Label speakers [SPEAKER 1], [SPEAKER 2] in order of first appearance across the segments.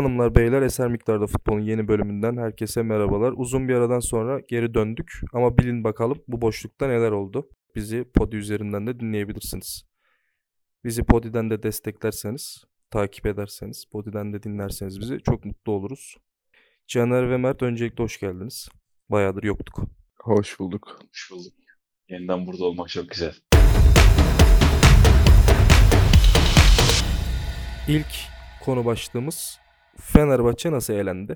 [SPEAKER 1] Hanımlar, beyler, Eser Miktarda Futbol'un yeni bölümünden herkese merhabalar. Uzun bir aradan sonra geri döndük ama bilin bakalım bu boşlukta neler oldu. Bizi Podi üzerinden de dinleyebilirsiniz. Bizi Podi'den de desteklerseniz, takip ederseniz, Podi'den de dinlerseniz bizi çok mutlu oluruz. Caner ve Mert öncelikle hoş geldiniz. Bayağıdır yoktuk.
[SPEAKER 2] Hoş bulduk.
[SPEAKER 3] Hoş bulduk. Yeniden burada olmak çok güzel.
[SPEAKER 1] İlk konu başlığımız Fenerbahçe nasıl eğlendi?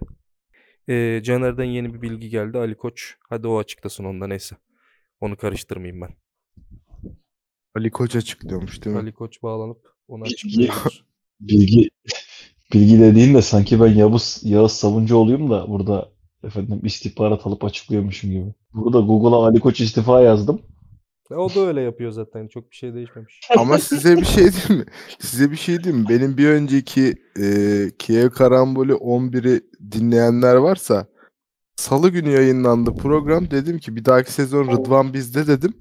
[SPEAKER 1] Ee, Caner'den yeni bir bilgi geldi. Ali Koç. Hadi o açıklasın onda neyse. Onu karıştırmayayım ben.
[SPEAKER 2] Ali Koç açıklıyormuş değil mi?
[SPEAKER 1] Ali Koç bağlanıp onu
[SPEAKER 3] Bilgi-. Bilgi bilgi dediğin de sanki ben Yavuz Yağız Savuncu olayım da burada efendim istihbarat alıp açıklıyormuşum gibi. Burada Google'a Ali Koç istifa yazdım.
[SPEAKER 1] Ya o da öyle yapıyor zaten. Çok bir şey değişmemiş.
[SPEAKER 2] Ama size bir şey diyeyim mi? Size bir şey diyeyim mi? Benim bir önceki e, Kiev Karambolü 11'i dinleyenler varsa Salı günü yayınlandı program. Dedim ki bir dahaki sezon Rıdvan bizde dedim.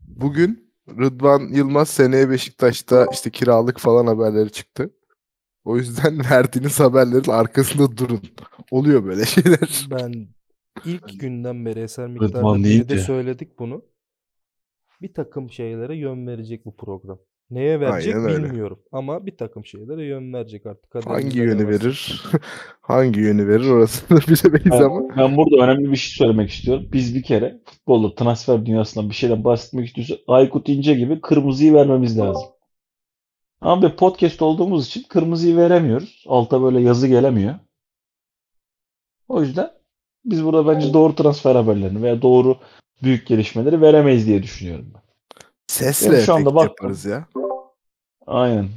[SPEAKER 2] Bugün Rıdvan Yılmaz seneye Beşiktaş'ta işte kiralık falan haberleri çıktı. O yüzden verdiğiniz haberlerin arkasında durun. Oluyor böyle şeyler.
[SPEAKER 1] Ben ilk günden beri Eser Miktar'da de söyledik bunu. Bir takım şeylere yön verecek bu program. Neye verecek
[SPEAKER 2] Aynen öyle.
[SPEAKER 1] bilmiyorum. Ama bir takım şeylere yön verecek artık.
[SPEAKER 2] Hangi yönü
[SPEAKER 1] varsa.
[SPEAKER 2] verir? Hangi yönü verir orasını bilemeyiz
[SPEAKER 3] Ben,
[SPEAKER 2] ama.
[SPEAKER 3] ben burada önemli bir şey söylemek istiyorum. Biz bir kere futbolda transfer dünyasından bir şeyden bahsetmek istiyorsak Aykut İnce gibi kırmızıyı vermemiz lazım. Ama bir podcast olduğumuz için kırmızıyı veremiyoruz. Alta böyle yazı gelemiyor. O yüzden biz burada bence doğru transfer haberlerini veya doğru büyük gelişmeleri veremeyiz diye düşünüyorum ben.
[SPEAKER 2] Sesle
[SPEAKER 3] Benim şu anda baktım.
[SPEAKER 2] yaparız ya.
[SPEAKER 3] Aynen.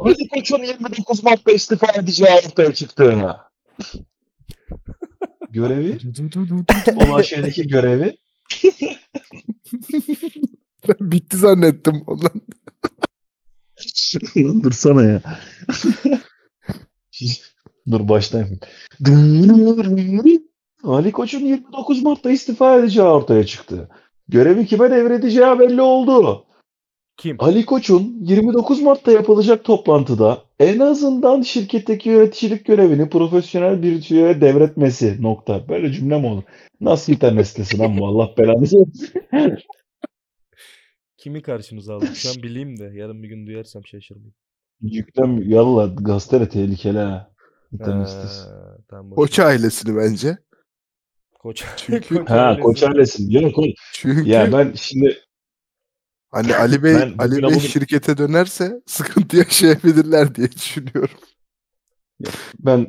[SPEAKER 3] Ali Koç'un 29 Mart'ta istifa edeceği ortaya çıktı. Görevi, olan şeydeki görevi
[SPEAKER 2] Ben bitti zannettim ondan.
[SPEAKER 3] Dursana ya. Dur başlayayım. Ali Koç'un 29 Mart'ta istifa edeceği ortaya çıktı. Görevi kime devredeceği belli oldu.
[SPEAKER 1] Kim?
[SPEAKER 3] Ali Koç'un 29 Mart'ta yapılacak toplantıda en azından şirketteki yöneticilik görevini profesyonel bir kişiye devretmesi nokta. Böyle cümle mi olur? Nasıl internet sitesi lan bu Allah belanı.
[SPEAKER 1] Kimi karşımıza aldık? Şu an bileyim de yarın bir gün duyarsam şaşırmayayım.
[SPEAKER 3] Yüklem yalla gazetele tehlikeli ha. İnternet sitesi.
[SPEAKER 2] Koç ailesini bence.
[SPEAKER 1] Koç.
[SPEAKER 2] Çünkü-
[SPEAKER 3] Ha koç ailesi. Yok oğlum.
[SPEAKER 2] Çünkü
[SPEAKER 3] Ya ben şimdi
[SPEAKER 2] hani Ali Bey
[SPEAKER 3] Ben
[SPEAKER 2] Ali Bey
[SPEAKER 3] bugün-
[SPEAKER 2] şirkete dönerse sıkıntı yaşayabilirler diye düşünüyorum.
[SPEAKER 3] ben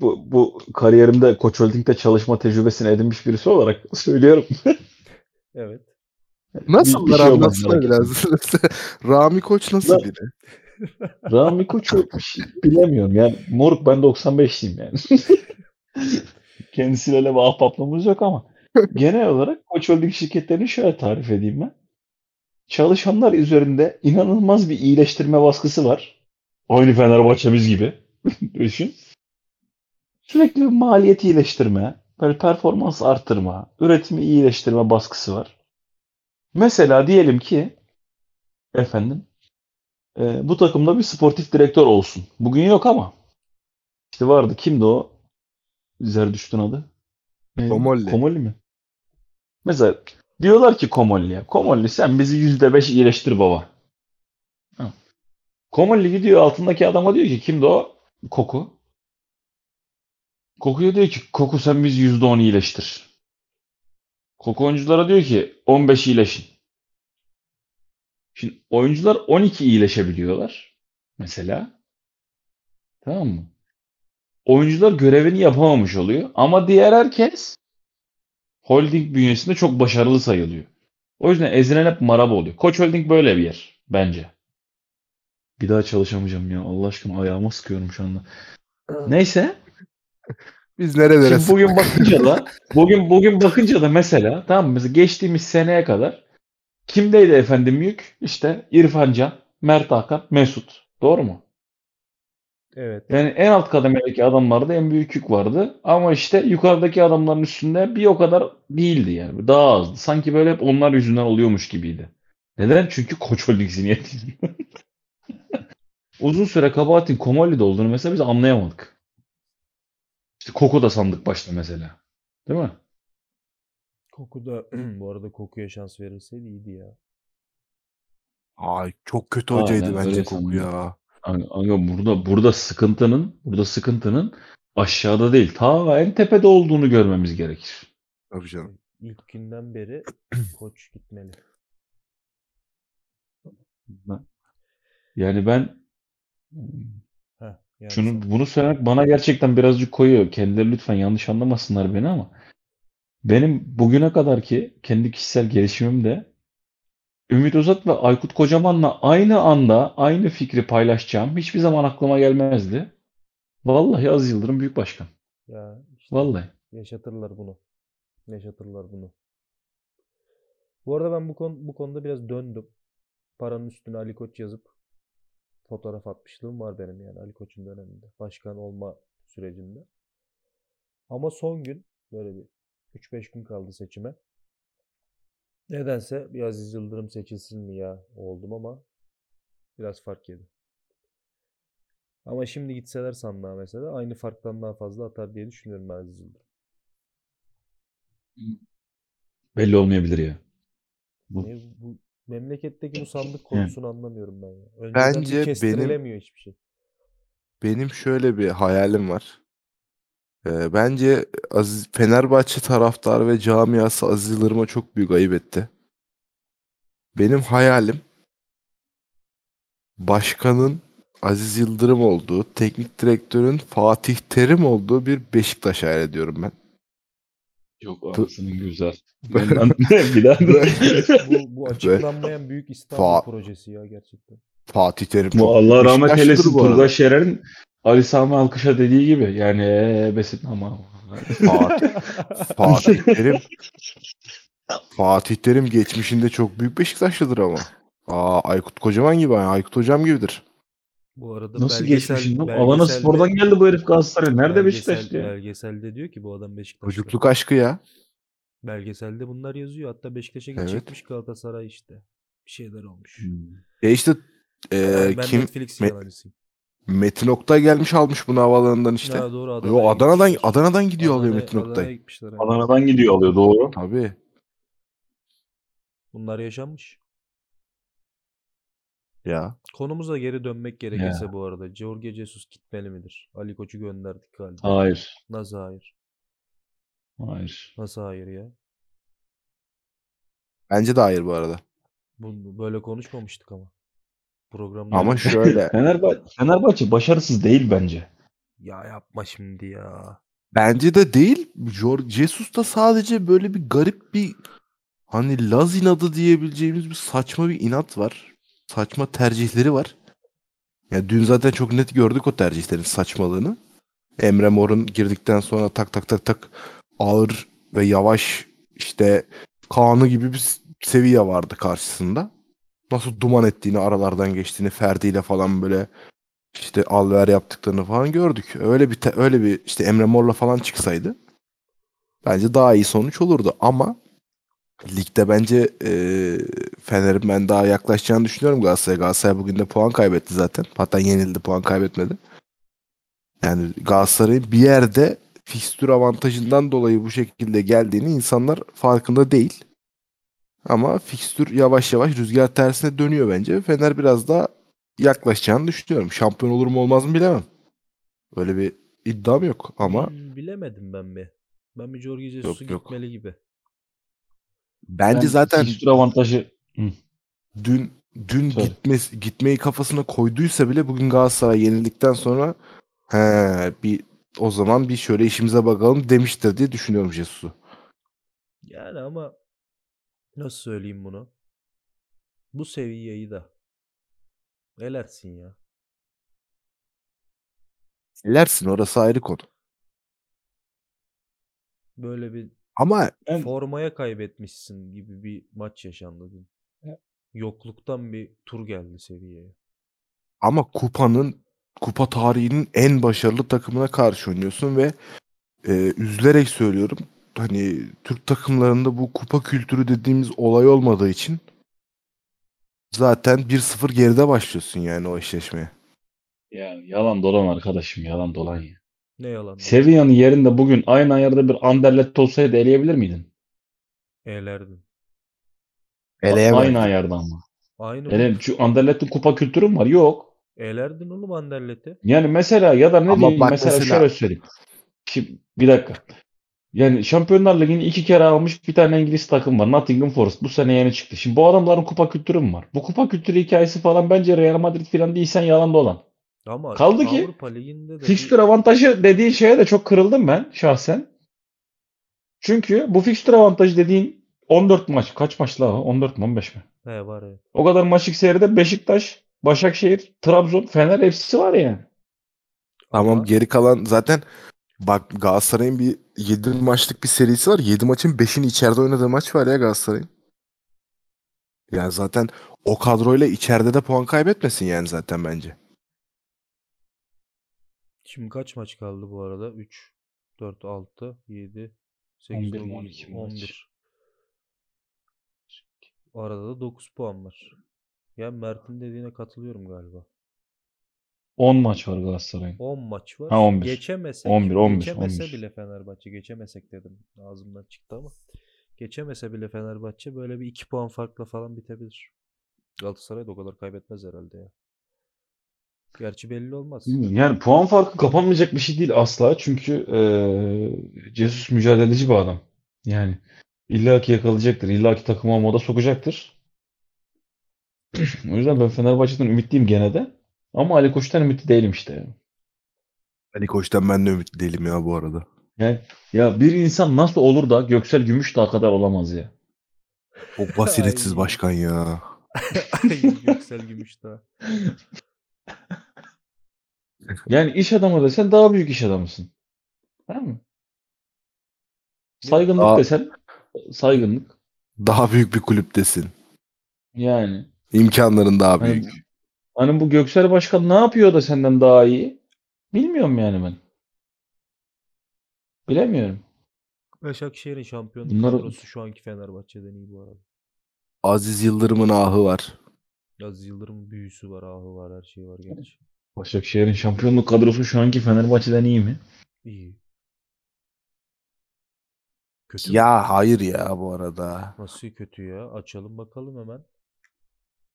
[SPEAKER 3] bu, bu kariyerimde Koç Holding'de çalışma tecrübesini edinmiş birisi olarak söylüyorum.
[SPEAKER 1] Evet.
[SPEAKER 2] Nasıl
[SPEAKER 3] bir şey olmaz
[SPEAKER 2] anlatsana
[SPEAKER 3] merak
[SPEAKER 2] biraz. Rami Koç nasıl
[SPEAKER 3] Lan-
[SPEAKER 2] biri?
[SPEAKER 3] Rami Koç'u bilemiyorum. Yani moruk ben 95'liyim yani. Kendisiyle bir ahbaplığımız yok ama genel olarak Koç Holding şirketlerini şöyle tarif edeyim ben. Çalışanlar üzerinde inanılmaz bir iyileştirme baskısı var. Aynı Fenerbahçe'miz gibi. Düşün. Sürekli bir maliyet iyileştirme, böyle performans arttırma, üretimi iyileştirme baskısı var. Mesela diyelim ki efendim e, bu takımda bir sportif direktör olsun. Bugün yok ama. İşte vardı. Kimdi o? Zerdüşt'ün adı. Neydi?
[SPEAKER 2] Komolli.
[SPEAKER 3] Komolli mi? Mesela diyorlar ki Komolli'ye. Komolli sen bizi %5 iyileştir baba. Ha. Komolli gidiyor altındaki adama diyor ki kimdi o? Koku. Kokuya diyor ki Koku sen bizi %10 iyileştir. Koku oyunculara diyor ki 15 iyileşin. Şimdi oyuncular 12 iyileşebiliyorlar. Mesela. Tamam mı? Oyuncular görevini yapamamış oluyor. Ama diğer herkes holding bünyesinde çok başarılı sayılıyor. O yüzden ezilen hep maraba oluyor. Koç Holding böyle bir yer bence. Bir daha çalışamayacağım ya. Allah aşkına ayağıma sıkıyorum şu anda. Neyse.
[SPEAKER 2] Biz nerelere
[SPEAKER 3] Şimdi bugün bakınca da bugün bugün bakınca da mesela tamam mı? Mesela geçtiğimiz seneye kadar kimdeydi efendim yük? İşte İrfan Can, Mert Hakan, Mesut. Doğru mu?
[SPEAKER 1] Evet.
[SPEAKER 3] Yani en alt kademedeki adamlarda en büyük yük vardı. Ama işte yukarıdaki adamların üstünde bir o kadar değildi yani. Daha azdı. Sanki böyle hep onlar yüzünden oluyormuş gibiydi. Neden? Çünkü Koç Holding zihniyeti. uzun süre kabahatin Komoli'de olduğunu mesela biz anlayamadık. İşte Koko da sandık başta mesela. Değil mi?
[SPEAKER 1] Koku da bu arada kokuya şans verilseydi iyiydi ya.
[SPEAKER 2] Ay çok kötü hocaydı
[SPEAKER 3] Aynen,
[SPEAKER 2] bence Koku
[SPEAKER 3] sandım.
[SPEAKER 2] ya.
[SPEAKER 3] Aga, aga burada burada sıkıntının burada sıkıntının aşağıda değil ta en tepede olduğunu görmemiz gerekir.
[SPEAKER 2] Tabii canım.
[SPEAKER 1] İlk günden beri koç gitmeli.
[SPEAKER 3] Yani ben
[SPEAKER 1] Heh, yani
[SPEAKER 3] şunu
[SPEAKER 1] sen-
[SPEAKER 3] bunu söylemek bana gerçekten birazcık koyuyor. Kendileri lütfen yanlış anlamasınlar beni ama benim bugüne kadar ki kendi kişisel gelişimimde Ümit Özat ve Aykut Kocaman'la aynı anda aynı fikri paylaşacağım hiçbir zaman aklıma gelmezdi. Vallahi Aziz Yıldırım Büyük Başkan.
[SPEAKER 1] ya işte
[SPEAKER 3] Vallahi.
[SPEAKER 1] yaşatırlar bunu. Yaşatırlar bunu. Bu arada ben bu konu bu konuda biraz döndüm. Paranın üstüne Ali Koç yazıp fotoğraf atmışlığım var benim yani Ali Koç'un döneminde. Başkan olma sürecinde. Ama son gün böyle bir 3-5 gün kaldı seçime. Nedense bir Aziz Yıldırım seçilsin mi ya oldum ama biraz fark yedi. Ama şimdi gitseler sandığa mesela aynı farktan daha fazla atar diye düşünüyorum ben Aziz Yıldırım.
[SPEAKER 3] Belli olmayabilir ya. Bu,
[SPEAKER 1] Ne bu, memleketteki bu sandık konusunu anlamıyorum ben ya. Önceden
[SPEAKER 2] Bence benim-
[SPEAKER 1] hiçbir şey.
[SPEAKER 2] Benim şöyle bir hayalim var. Ee, bence Aziz, Fenerbahçe taraftarı ve camiası Aziz Yıldırım'a çok büyük ayıp etti. Benim hayalim başkanın Aziz Yıldırım olduğu, teknik direktörün Fatih Terim olduğu bir Beşiktaş hayal ediyorum ben.
[SPEAKER 3] Yok anasının güzel. Benden bir daha
[SPEAKER 1] Bu, bu açıklanmayan büyük İstanbul
[SPEAKER 2] Fa-
[SPEAKER 1] projesi ya gerçekten.
[SPEAKER 2] Fatih Terim çok
[SPEAKER 3] Bu Allah rahmet eylesin. Turgay Şerer'in Ali Sami Alkış'a dediği gibi yani ee, besin ama
[SPEAKER 2] Fatih, Fatih Terim Fatih Terim geçmişinde çok büyük Beşiktaşlıdır ama. Aa, Aykut Kocaman gibi, Aykut Hocam gibidir.
[SPEAKER 1] Bu arada
[SPEAKER 3] nasıl
[SPEAKER 1] belgesel-
[SPEAKER 3] geçmişin lan? Alana Spor'dan geldi bu herif Galatasaray. Nerede
[SPEAKER 1] belgesel-
[SPEAKER 3] Beşiktaşlı ya?
[SPEAKER 1] Belgeselde diyor ki bu adam Beşiktaşlı.
[SPEAKER 2] Çocukluk aşkı ya.
[SPEAKER 1] Belgeselde bunlar yazıyor. Hatta Beşiktaş'a
[SPEAKER 2] Evet.
[SPEAKER 1] gidecekmiş Galatasaray işte. Bir şeyler olmuş.
[SPEAKER 2] E işte e,
[SPEAKER 1] ben
[SPEAKER 2] kim
[SPEAKER 1] Netflix
[SPEAKER 2] Me-. Metin Oktay gelmiş almış bunu havalarından işte.
[SPEAKER 1] Ha, doğru
[SPEAKER 2] Yo,
[SPEAKER 1] Adana'ya
[SPEAKER 2] Adana'dan
[SPEAKER 1] gitmişler.
[SPEAKER 2] Adana'dan gidiyor alıyor
[SPEAKER 1] Adana'ya-
[SPEAKER 2] Metin
[SPEAKER 1] Adana'ya
[SPEAKER 2] Oktay.
[SPEAKER 1] gitmişler. yani.
[SPEAKER 3] Adana'dan gidiyor alıyor doğru.
[SPEAKER 2] Tabii.
[SPEAKER 1] Bunlar yaşanmış.
[SPEAKER 2] Ya.
[SPEAKER 1] Konumuza geri dönmek gerekirse bu arada. Jorge Jesus gitmeli midir? Ali Koç'u gönderdik galiba.
[SPEAKER 3] Hayır.
[SPEAKER 1] Nasıl hayır?
[SPEAKER 3] Hayır.
[SPEAKER 1] Nasıl hayır ya?
[SPEAKER 2] Bence de hayır bu arada.
[SPEAKER 1] Bu, böyle konuşmamıştık ama. Programda
[SPEAKER 2] Ama
[SPEAKER 1] öyle-
[SPEAKER 2] şöyle.
[SPEAKER 3] Fenerbahçe, Fenerbahçe başarısız değil bence.
[SPEAKER 1] Ya yapma şimdi ya.
[SPEAKER 2] bence de değil. Jesus da sadece böyle bir garip bir hani Laz inadı diyebileceğimiz bir saçma bir inat var. Saçma tercihleri var. Ya dün zaten çok net gördük o tercihlerin saçmalığını. Emre Mor'un girdikten sonra tak tak tak tak ağır ve yavaş işte Kaan'ı gibi bir seviye vardı karşısında. Nasıl duman ettiğini, aralardan geçtiğini, Ferdi ile falan böyle işte alver yaptıklarını falan gördük. Öyle bir öyle bir işte Emre Mor'la falan çıksaydı bence daha iyi sonuç olurdu ama ligde bence e, Fener'in ben daha yaklaşacağını düşünüyorum Galatasaray'a. Galatasaray bugün de puan kaybetti zaten. Hatta yenildi, puan kaybetmedi. Yani Galatasaray'ın bir yerde fikstür avantajından dolayı bu şekilde geldiğini insanlar farkında değil. Ama fikstür yavaş yavaş rüzgar tersine dönüyor bence. Fener biraz daha yaklaşacağını düşünüyorum. Şampiyon olur mu olmaz mı bilemem. Öyle bir iddiam yok ama
[SPEAKER 1] Hmm, bilemedim ben bir. Ben bir Jorge Jesus'u gitmeli gibi.
[SPEAKER 2] bence
[SPEAKER 3] Ben
[SPEAKER 2] zaten
[SPEAKER 3] fikstür avantajı
[SPEAKER 2] dün dün
[SPEAKER 3] Söyle.
[SPEAKER 2] gitmesi, gitmeyi kafasına koyduysa bile bugün Galatasaray yenildikten sonra he, bir o zaman bir şöyle işimize bakalım demiştir diye düşünüyorum Jesus'u.
[SPEAKER 1] Yani ama nasıl söyleyeyim bunu? Bu seviyeyi de elersin ya.
[SPEAKER 2] Lersin orası ayrı konu.
[SPEAKER 1] Böyle bir
[SPEAKER 2] Ama
[SPEAKER 3] Ben-
[SPEAKER 1] formaya kaybetmişsin gibi bir maç yaşandı dün.
[SPEAKER 3] Ya.
[SPEAKER 1] Yokluktan bir tur geldi seviyeye.
[SPEAKER 2] ama kupanın kupa tarihinin en başarılı takımına karşı oynuyorsun ve e, üzülerek söylüyorum hani Türk takımlarında bu kupa kültürü dediğimiz olay olmadığı için zaten 1-0 geride başlıyorsun yani o eşleşmeye.
[SPEAKER 3] Ya yalan dolan arkadaşım yalan dolan ya.
[SPEAKER 1] Ne yalan.
[SPEAKER 3] Sevilla'nın yerinde bugün aynı ayarda bir Anderlecht olsaydı eleyebilir miydin?
[SPEAKER 1] Elerdin.
[SPEAKER 2] Eleyemez.
[SPEAKER 3] Aynı ayarda ama.
[SPEAKER 1] Aynı
[SPEAKER 3] Ele, şu Anderlecht'in kupa kültürü mü var? Yok.
[SPEAKER 1] Elerdin oğlum Anderlet'i.
[SPEAKER 3] Yani mesela ya da ne
[SPEAKER 2] Ama
[SPEAKER 3] diyeyim mesela,
[SPEAKER 2] mesela-
[SPEAKER 3] şöyle söyleyeyim. Şimdi, bir dakika. Yani Şampiyonlar Ligi'ni iki kere almış bir tane İngiliz takım var. Nottingham Forest. Bu sene yeni çıktı. Şimdi bu adamların kupa kültürü mü var? Bu kupa kültürü hikayesi falan bence Real Madrid falan değilsen yalan dolan.
[SPEAKER 1] Ama
[SPEAKER 3] Kaldı ki
[SPEAKER 1] Avrupa Ligi'nde de bir-
[SPEAKER 3] Fikstür avantajı dediğin şeye de çok kırıldım ben şahsen. Çünkü bu fikstür avantajı dediğin 14 maç. Kaç maç la o? 14 mi 15 mi?
[SPEAKER 1] He var evet.
[SPEAKER 3] O kadar maçlık seride Beşiktaş, Başakşehir, Trabzon, Fener hepsi var yani.
[SPEAKER 2] Tamam
[SPEAKER 1] Ama
[SPEAKER 2] geri kalan zaten bak Galatasaray'ın bir 7 maçlık bir serisi var. 7 maçın 5'ini içeride oynadığı maç var ya Galatasaray'ın. Yani zaten o kadroyla içeride de puan kaybetmesin yani zaten bence.
[SPEAKER 1] Şimdi kaç maç kaldı bu arada? 3, 4, 6, 7, 8,
[SPEAKER 3] 11 mi,
[SPEAKER 1] 9,
[SPEAKER 3] 12 maç?
[SPEAKER 1] 11. O arada da 9 puan var. Ya Mert'in dediğine katılıyorum galiba.
[SPEAKER 3] 10 maç var Galatasaray'ın.
[SPEAKER 1] 10 maç var.
[SPEAKER 3] Ha, 11.
[SPEAKER 1] Geçemesek,
[SPEAKER 3] 11, 11,
[SPEAKER 1] geçemese
[SPEAKER 3] 11.
[SPEAKER 1] bile Fenerbahçe, geçemesek dedim. Ağzımdan çıktı ama. Geçemese bile Fenerbahçe böyle bir 2 puan farkla falan bitebilir. Galatasaray da o kadar kaybetmez herhalde ya. Gerçi belli olmaz.
[SPEAKER 3] Yani puan farkı kapanmayacak bir şey değil asla. Çünkü eee Jesus mücadeleci bir adam. Yani illaki yakalayacaktır. illaki takımı o moda sokacaktır. O yüzden ben Fenerbahçe'den ümitliyim gene de. Ama Ali Koç'tan ümitli değilim işte.
[SPEAKER 2] Ali Koç'tan ben de ümitli değilim ya bu arada.
[SPEAKER 3] Yani ya bir insan nasıl olur da Göksel Gümüşdağ kadar olamaz ya.
[SPEAKER 2] Çok basiretsiz başkan ya.
[SPEAKER 1] Yüksel Gümüşdağ.
[SPEAKER 3] Yani iş adamı desen daha büyük iş adamısın. Tamam mı? Saygınlık
[SPEAKER 2] Aa.
[SPEAKER 3] desen saygınlık.
[SPEAKER 2] Daha büyük bir kulüptesin.
[SPEAKER 3] Yani.
[SPEAKER 2] İmkanların daha büyük.
[SPEAKER 3] hani bu Göksel Başkan ne yapıyor da senden daha iyi? Bilmiyorum yani ben. Bilemiyorum.
[SPEAKER 1] Başakşehir'in şampiyonluk
[SPEAKER 3] Bunları-
[SPEAKER 1] kadrosu şu anki Fenerbahçe'den iyi bu arada.
[SPEAKER 2] Aziz Yıldırım'ın ahı var.
[SPEAKER 1] Aziz Yıldırım'ın büyüsü var, ahı var, her şey var gerçi.
[SPEAKER 3] Başakşehir'in şampiyonluk kadrosu şu anki Fenerbahçe'den iyi mi?
[SPEAKER 1] İyi. Kötü mü?
[SPEAKER 2] Ya hayır ya bu arada.
[SPEAKER 1] Nasıl kötü ya? Açalım bakalım hemen.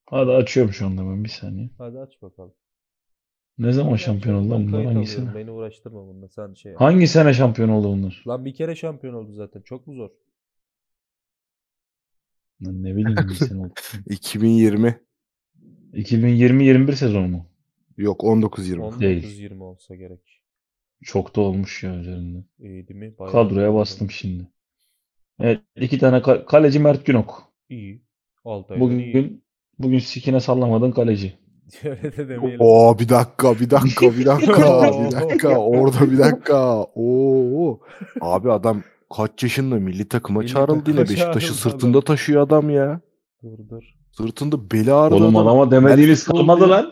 [SPEAKER 3] Hadi açıyorum şu anda ben bir saniye.
[SPEAKER 1] Hadi aç bakalım.
[SPEAKER 3] Ne zaman
[SPEAKER 1] Hadi
[SPEAKER 3] şampiyon oldu lan bunlar? Hangi
[SPEAKER 1] alıyorum,
[SPEAKER 3] sene?
[SPEAKER 1] Beni uğraştırma bununla. Sen şey yap.
[SPEAKER 3] Hangi sene şampiyon oldu bunlar?
[SPEAKER 1] Lan bir kere şampiyon oldu zaten. Çok mu zor?
[SPEAKER 3] Lan ne bileyim bir sene oldu.
[SPEAKER 2] 2020
[SPEAKER 3] 2020-21 sezonu mu?
[SPEAKER 2] yok 19-20.
[SPEAKER 3] Değil.
[SPEAKER 1] 19-20 olsa gerek.
[SPEAKER 3] Çok da olmuş ya üzerinde.
[SPEAKER 1] İyi değil mi? Bayağı
[SPEAKER 3] Kadroya
[SPEAKER 1] oldu.
[SPEAKER 3] bastım şimdi. Evet iki tane ka- kaleci Mert Günok.
[SPEAKER 1] İyi. Altay'dan iyi.
[SPEAKER 3] Bugün sikine sallamadın kaleci.
[SPEAKER 1] Öyle de demeyelim.
[SPEAKER 2] Oo bir dakika bir dakika bir dakika bir dakika orada bir dakika. Oo. Abi adam kaç yaşında milli takıma
[SPEAKER 1] Milli
[SPEAKER 2] çağrıldı yine Beşiktaş'ı sırtında
[SPEAKER 1] adam.
[SPEAKER 2] taşıyor adam ya.
[SPEAKER 1] Dur dur.
[SPEAKER 2] Sırtında beli ağrıdı
[SPEAKER 3] Oğlum
[SPEAKER 2] adam.
[SPEAKER 3] adama demediğiniz kalmadı lan.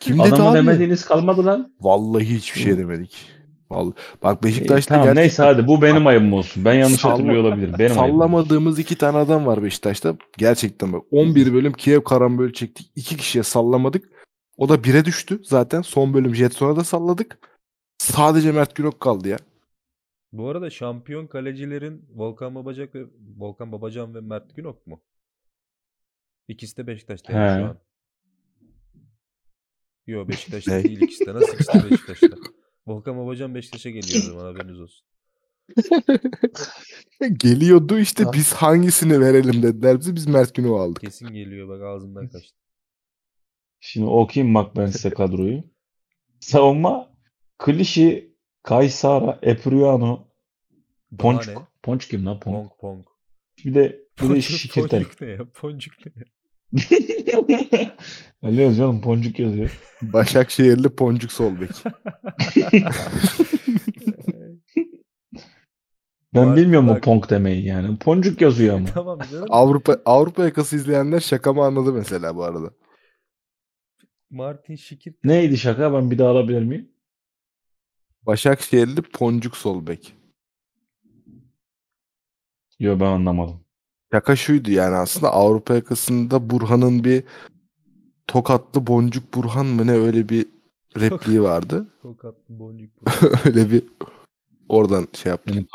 [SPEAKER 2] Kim dedi
[SPEAKER 3] Adama
[SPEAKER 2] abi?
[SPEAKER 3] demediğiniz kalmadı lan.
[SPEAKER 2] Vallahi hiçbir şey demedik. Vallahi. Bak Beşiktaş'ta
[SPEAKER 3] tamam
[SPEAKER 2] gerçekten
[SPEAKER 3] neyse hadi bu benim ayıbım olsun. Ben yanlış
[SPEAKER 2] Salla-
[SPEAKER 3] hatırlıyor olabilirim. Benim ayıbım.
[SPEAKER 2] sallamadığımız iki tane adam var Beşiktaş'ta. Gerçekten bak 11 bölüm Kiev karambol çektik. iki kişiye sallamadık. O da 1'e düştü zaten. Son bölüm Jetson'a da salladık. Sadece Mert Günok kaldı ya.
[SPEAKER 1] Bu arada şampiyon kalecilerin Volkan Babacak ve Volkan Babacan ve Mert Günok mu? İkisi de Beşiktaş'ta yani şu an. Yo Beşiktaş'ta
[SPEAKER 2] Ne?
[SPEAKER 1] değil ikisi de. Nasıl ikisi de Beşiktaş'ta? Volkan Babacan Beşiktaş'a geliyor o zaman haberiniz olsun.
[SPEAKER 2] Geliyordu işte
[SPEAKER 1] Ah.
[SPEAKER 2] biz hangisini verelim dediler bize. Biz Mert Günok'u aldık.
[SPEAKER 1] Kesin geliyor bak ağzımdan kaçtı.
[SPEAKER 3] Şimdi okuyayım bak ben size kadroyu. Savunma Klişi, Kaysara, Epriano, Ponçuk. Ponçuk kim lan Ponçuk?
[SPEAKER 1] Pong pong.
[SPEAKER 3] Bir de bir de Şikirtel.
[SPEAKER 1] poncuk ne ya? Poncuk ne ya?
[SPEAKER 3] Öyle yazıyor oğlum Ponçuk yazıyor.
[SPEAKER 2] Başakşehirli Poncuk Solbek.
[SPEAKER 3] Ben
[SPEAKER 1] Bak-
[SPEAKER 3] bilmiyorum o
[SPEAKER 1] bak.
[SPEAKER 3] Ponk demeyi yani. Poncuk yazıyor ama.
[SPEAKER 1] tamam canım.
[SPEAKER 2] Avrupa Avrupa yakası izleyenler şakamı anladı mesela bu arada.
[SPEAKER 1] Martin Şikir.
[SPEAKER 3] Neydi şaka? Ben bir daha alabilir miyim?
[SPEAKER 2] Başakşehirli Poncuk Solbek.
[SPEAKER 3] Yok ben anlamadım.
[SPEAKER 2] Şaka şuydu yani aslında Avrupa yakasında Burhan'ın bir Tokatlı Boncuk Burhan mı ne öyle bir repliği vardı.
[SPEAKER 1] Tokatlı boncuk.
[SPEAKER 2] Öyle bir oradan şey yaptım.
[SPEAKER 3] Benim,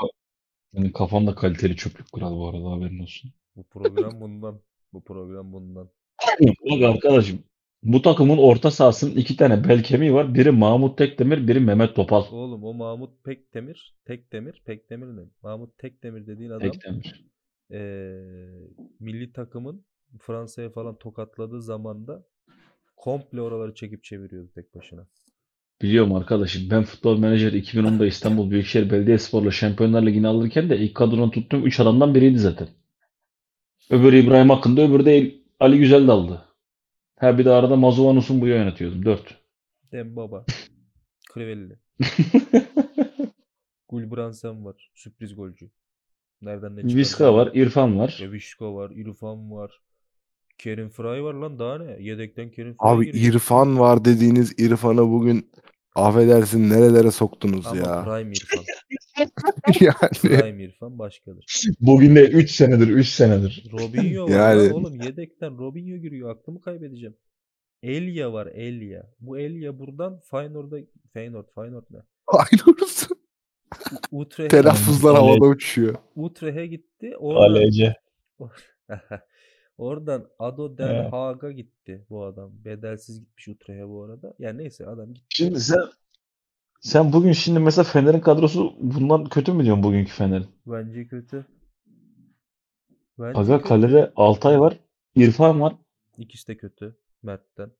[SPEAKER 3] benim kafamda kaliteli çöplük kural bu arada haberin olsun.
[SPEAKER 1] Bu program bundan. Bu program bundan.
[SPEAKER 3] Bak arkadaşım bu takımın orta sahasının iki tane bel kemiği var. Biri Mahmut Tekdemir, biri Mehmet Topal.
[SPEAKER 1] Oğlum o Mahmut Pekdemir, Tekdemir, Pekdemir ne? Mahmut Tekdemir dediğin adam
[SPEAKER 3] Tekdemir.
[SPEAKER 1] Eee, milli takımın Fransa'ya falan tokatladığı zamanda komple oraları çekip çeviriyordu tek başına.
[SPEAKER 3] Biliyorum arkadaşım. Ben futbol menajer 2010'da İstanbul Büyükşehir Belediyespor'la Şampiyonlar Ligi'ni alırken de ilk kadronun tuttuğum 3 adamdan biriydi zaten. Öbürü İbrahim Akın'dı, öbürü de Ali Güzel daldı. Ha bir de arada Mazuvanus'un bu yönetiyordum. 4.
[SPEAKER 1] Dembaba, Crivelli, Gulbrandsen var. Sürpriz golcü. Nereden ne çıkar?
[SPEAKER 3] Viska var, İrfan var.
[SPEAKER 1] E, Vişko var, İrfan var. Kerim Fry var lan daha ne? Yedekten Kerim Fry
[SPEAKER 2] Abi
[SPEAKER 1] giriyor.
[SPEAKER 2] İrfan var dediğiniz İrfan'ı bugün affedersin nerelere soktunuz
[SPEAKER 1] Ama
[SPEAKER 2] ya.
[SPEAKER 1] Prime İrfan.
[SPEAKER 2] yani
[SPEAKER 1] Prime İrfan başkadır.
[SPEAKER 3] Bugün de 3 senedir, 3 senedir.
[SPEAKER 1] Robinho var
[SPEAKER 2] Yani-
[SPEAKER 1] oğlum yedekten Robinho giriyor. Aklımı kaybedeceğim. Elia var Elia. Bu Elia buradan Feyenoord'a Feyenoord Feyenoord ne?
[SPEAKER 2] aynı orası.
[SPEAKER 1] Utrecht'e
[SPEAKER 2] Telaffuzlar
[SPEAKER 3] Ale-
[SPEAKER 2] havada uçuyor.
[SPEAKER 1] Utrecht'e gitti. Oradan,
[SPEAKER 3] Kaleci.
[SPEAKER 1] oradan Ado Den. Haag'a gitti bu adam. Bedelsiz gitmiş Utrecht'e bu arada. Yani neyse adam gitti.
[SPEAKER 3] Şimdi sen sen bugün şimdi mesela Fener'in kadrosu bundan kötü mü diyorsun bugünkü Fener'in?
[SPEAKER 1] Bence kötü. Bence
[SPEAKER 3] Aga
[SPEAKER 1] kötü.
[SPEAKER 3] kalede Altay var, İrfan var.
[SPEAKER 1] İkisi de kötü. Mert'ten.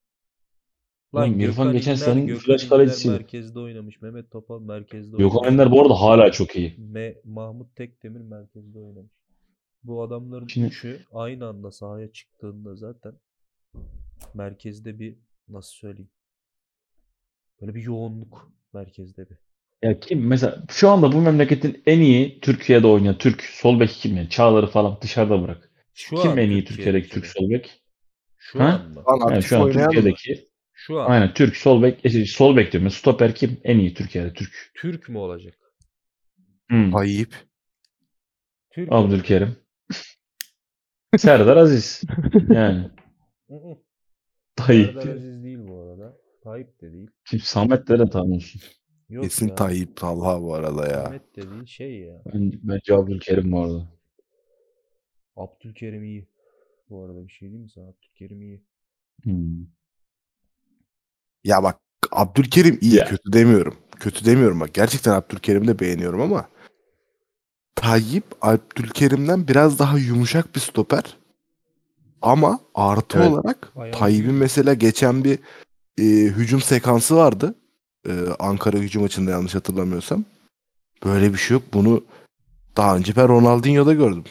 [SPEAKER 3] Oğlum İrfan
[SPEAKER 1] Gökhan
[SPEAKER 3] geçen
[SPEAKER 1] Gökhan
[SPEAKER 3] flash
[SPEAKER 1] İnler
[SPEAKER 3] kalecisiydi.
[SPEAKER 1] merkezde oynamış. Mehmet Topal merkezde
[SPEAKER 3] Gökhan
[SPEAKER 1] oynamış.
[SPEAKER 3] Ender bu arada hala çok iyi.
[SPEAKER 1] Me Mahmut Tekdemir merkezde oynamış. Bu adamların
[SPEAKER 3] Şimdi-
[SPEAKER 1] üçü aynı anda sahaya çıktığında zaten merkezde bir nasıl söyleyeyim? Böyle bir yoğunluk merkezde bir.
[SPEAKER 3] Ya kim mesela şu anda bu memleketin en iyi Türkiye'de oynayan Türk sol bek kim ya? Çağlar'ı falan dışarıda bırak.
[SPEAKER 1] Şu
[SPEAKER 3] kim
[SPEAKER 1] an
[SPEAKER 3] en iyi Türkiye'deki
[SPEAKER 1] Türkiye'deki
[SPEAKER 3] Türk sol bek?
[SPEAKER 1] Şu
[SPEAKER 3] Ha?
[SPEAKER 1] an mı?
[SPEAKER 2] Lan
[SPEAKER 3] Yani şu an
[SPEAKER 2] oynayan mı?
[SPEAKER 1] Şu an.
[SPEAKER 3] aynen Türk sol bek e, sol bek diyorum. Stoper kim? En iyi Türkiye'de Türk.
[SPEAKER 1] Türk mü olacak?
[SPEAKER 3] Hmm.
[SPEAKER 2] Tayyip.
[SPEAKER 1] Türk
[SPEAKER 3] Abdülkerim. Serdar Aziz. Yani. Tayyip.
[SPEAKER 1] Serdar Aziz değil bu arada. Tayyip de değil.
[SPEAKER 3] Şimdi Samet de tanıyorsun.
[SPEAKER 1] Yok
[SPEAKER 2] Kesin
[SPEAKER 1] ya.
[SPEAKER 2] Tayyip Allah bu arada ya.
[SPEAKER 1] Ahmet de değil şey ya.
[SPEAKER 3] Ben, bence Abdülkerim bu arada.
[SPEAKER 1] Abdülkerim iyi. Bu arada bir şey diyeyim mi sana? Abdülkerim iyi.
[SPEAKER 3] Hmm.
[SPEAKER 2] Ya bak Abdülkerim iyi
[SPEAKER 3] Ya.
[SPEAKER 2] kötü demiyorum. Kötü demiyorum bak. Gerçekten Abdülkerim'i de beğeniyorum ama Tayyip Abdülkerim'den biraz daha yumuşak bir stoper. Ama artı
[SPEAKER 3] Evet.
[SPEAKER 2] olarak Tayyip'in mesela geçen bir e, hücum sekansı vardı. E, Ankara hücum maçında yanlış hatırlamıyorsam. Böyle bir şey yok. Bunu daha önce ben Ronaldinho'da gördüm.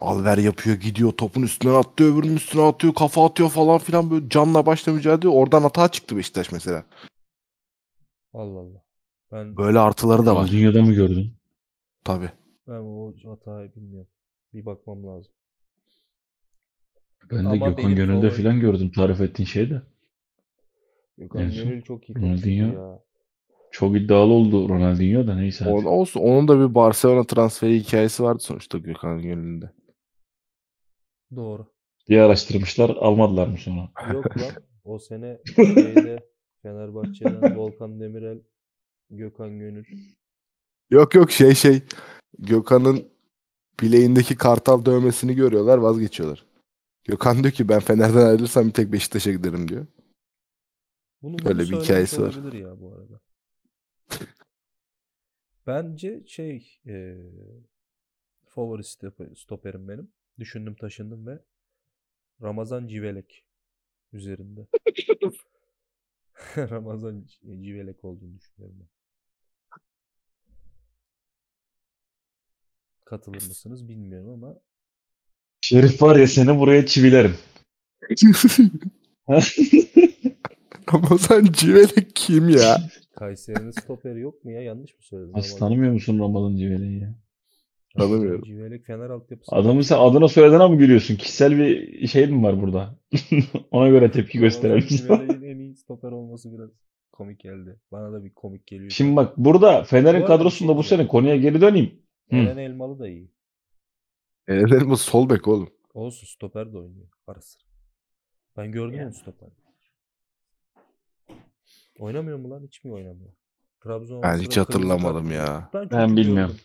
[SPEAKER 2] Alver yapıyor gidiyor topun üstüne atlıyor öbürünün üstüne atıyor kafa atıyor falan filan böyle canla başla mücadele oradan hata çıktı Beşiktaş mesela.
[SPEAKER 1] Allah Allah. Ben
[SPEAKER 2] Böyle artıları da var
[SPEAKER 3] Dünyada mı gördün?
[SPEAKER 2] tabi.
[SPEAKER 1] ben o hatayı bilmiyorum. Bir bakmam lazım.
[SPEAKER 3] Ben de
[SPEAKER 1] Ama
[SPEAKER 3] Gökhan
[SPEAKER 1] benim
[SPEAKER 3] Gönül'de
[SPEAKER 1] favorim-
[SPEAKER 3] falan gördüm tarif ettiğin şey de.
[SPEAKER 1] Gökhan
[SPEAKER 3] En son
[SPEAKER 1] Gönül çok iyi topçuydu
[SPEAKER 3] Ronaldinho.
[SPEAKER 1] ya.
[SPEAKER 3] Çok iddialı oldu Ronaldinho da neyse.
[SPEAKER 2] O,
[SPEAKER 3] hadi.
[SPEAKER 2] olsun onun da bir Barcelona transferi hikayesi vardı sonuçta Gökhan Gönül'ünde.
[SPEAKER 1] Doğru.
[SPEAKER 3] diye araştırmışlar almadılar mı sonra?
[SPEAKER 1] Yok lan. O sene şeyde Fenerbahçe'den Volkan Demirel, Gökhan Gönül.
[SPEAKER 2] Yok yok şey şey Gökhan'ın bileğindeki kartal dövmesini görüyorlar vazgeçiyorlar. Gökhan diyor ki ben Fener'den ayrılırsam bir tek Beşiktaş'a giderim diyor.
[SPEAKER 1] Bunu
[SPEAKER 2] Öyle bir
[SPEAKER 1] söylemiş
[SPEAKER 2] hikayesi var.
[SPEAKER 1] olabilir ya bu arada. Bence şey eee favori stoper- stoperim benim. Düşündüm taşındım ve Ramazan Civelek üzerinde. Ramazan Civelek olduğunu düşünüyorum ben. Katılır mısınız bilmiyorum ama
[SPEAKER 3] Şerif var ya seni buraya çivilerim.
[SPEAKER 2] Ramazan Civelek kim ya?
[SPEAKER 1] Kayseri'nin stoperi yok mu ya? Yanlış mı söyledim?
[SPEAKER 3] Tanımıyor musun Ramazan Civeli'yi ya?
[SPEAKER 2] Tanımıyorum.
[SPEAKER 1] Civelek Fener altyapısı.
[SPEAKER 3] Adamın sen adına soyadına mı gülüyorsun? Kişisel bir şey mi var burada? Ona göre tepki gösterelim.
[SPEAKER 1] Civelek'in en iyi stoper olması biraz komik geldi. Bana da bir komik geliyor.
[SPEAKER 3] Şimdi bak burada Fener'in
[SPEAKER 1] Bu
[SPEAKER 3] kadrosunda
[SPEAKER 1] şey
[SPEAKER 3] bu
[SPEAKER 1] diyeceğim.
[SPEAKER 3] sene konuya geri döneyim. Hı.
[SPEAKER 1] Eren Elmalı da iyi.
[SPEAKER 2] Eren bu sol bek oğlum.
[SPEAKER 1] Olsun stoper de oynuyor ara sıra. Ben gördüm onu stoper. Oynamıyor mu lan? Hiç mi oynamıyor? Trabzon
[SPEAKER 2] Ben hiç hatırlamadım ya.
[SPEAKER 1] Ben,
[SPEAKER 3] Ben bilmiyorum.
[SPEAKER 1] gördüm.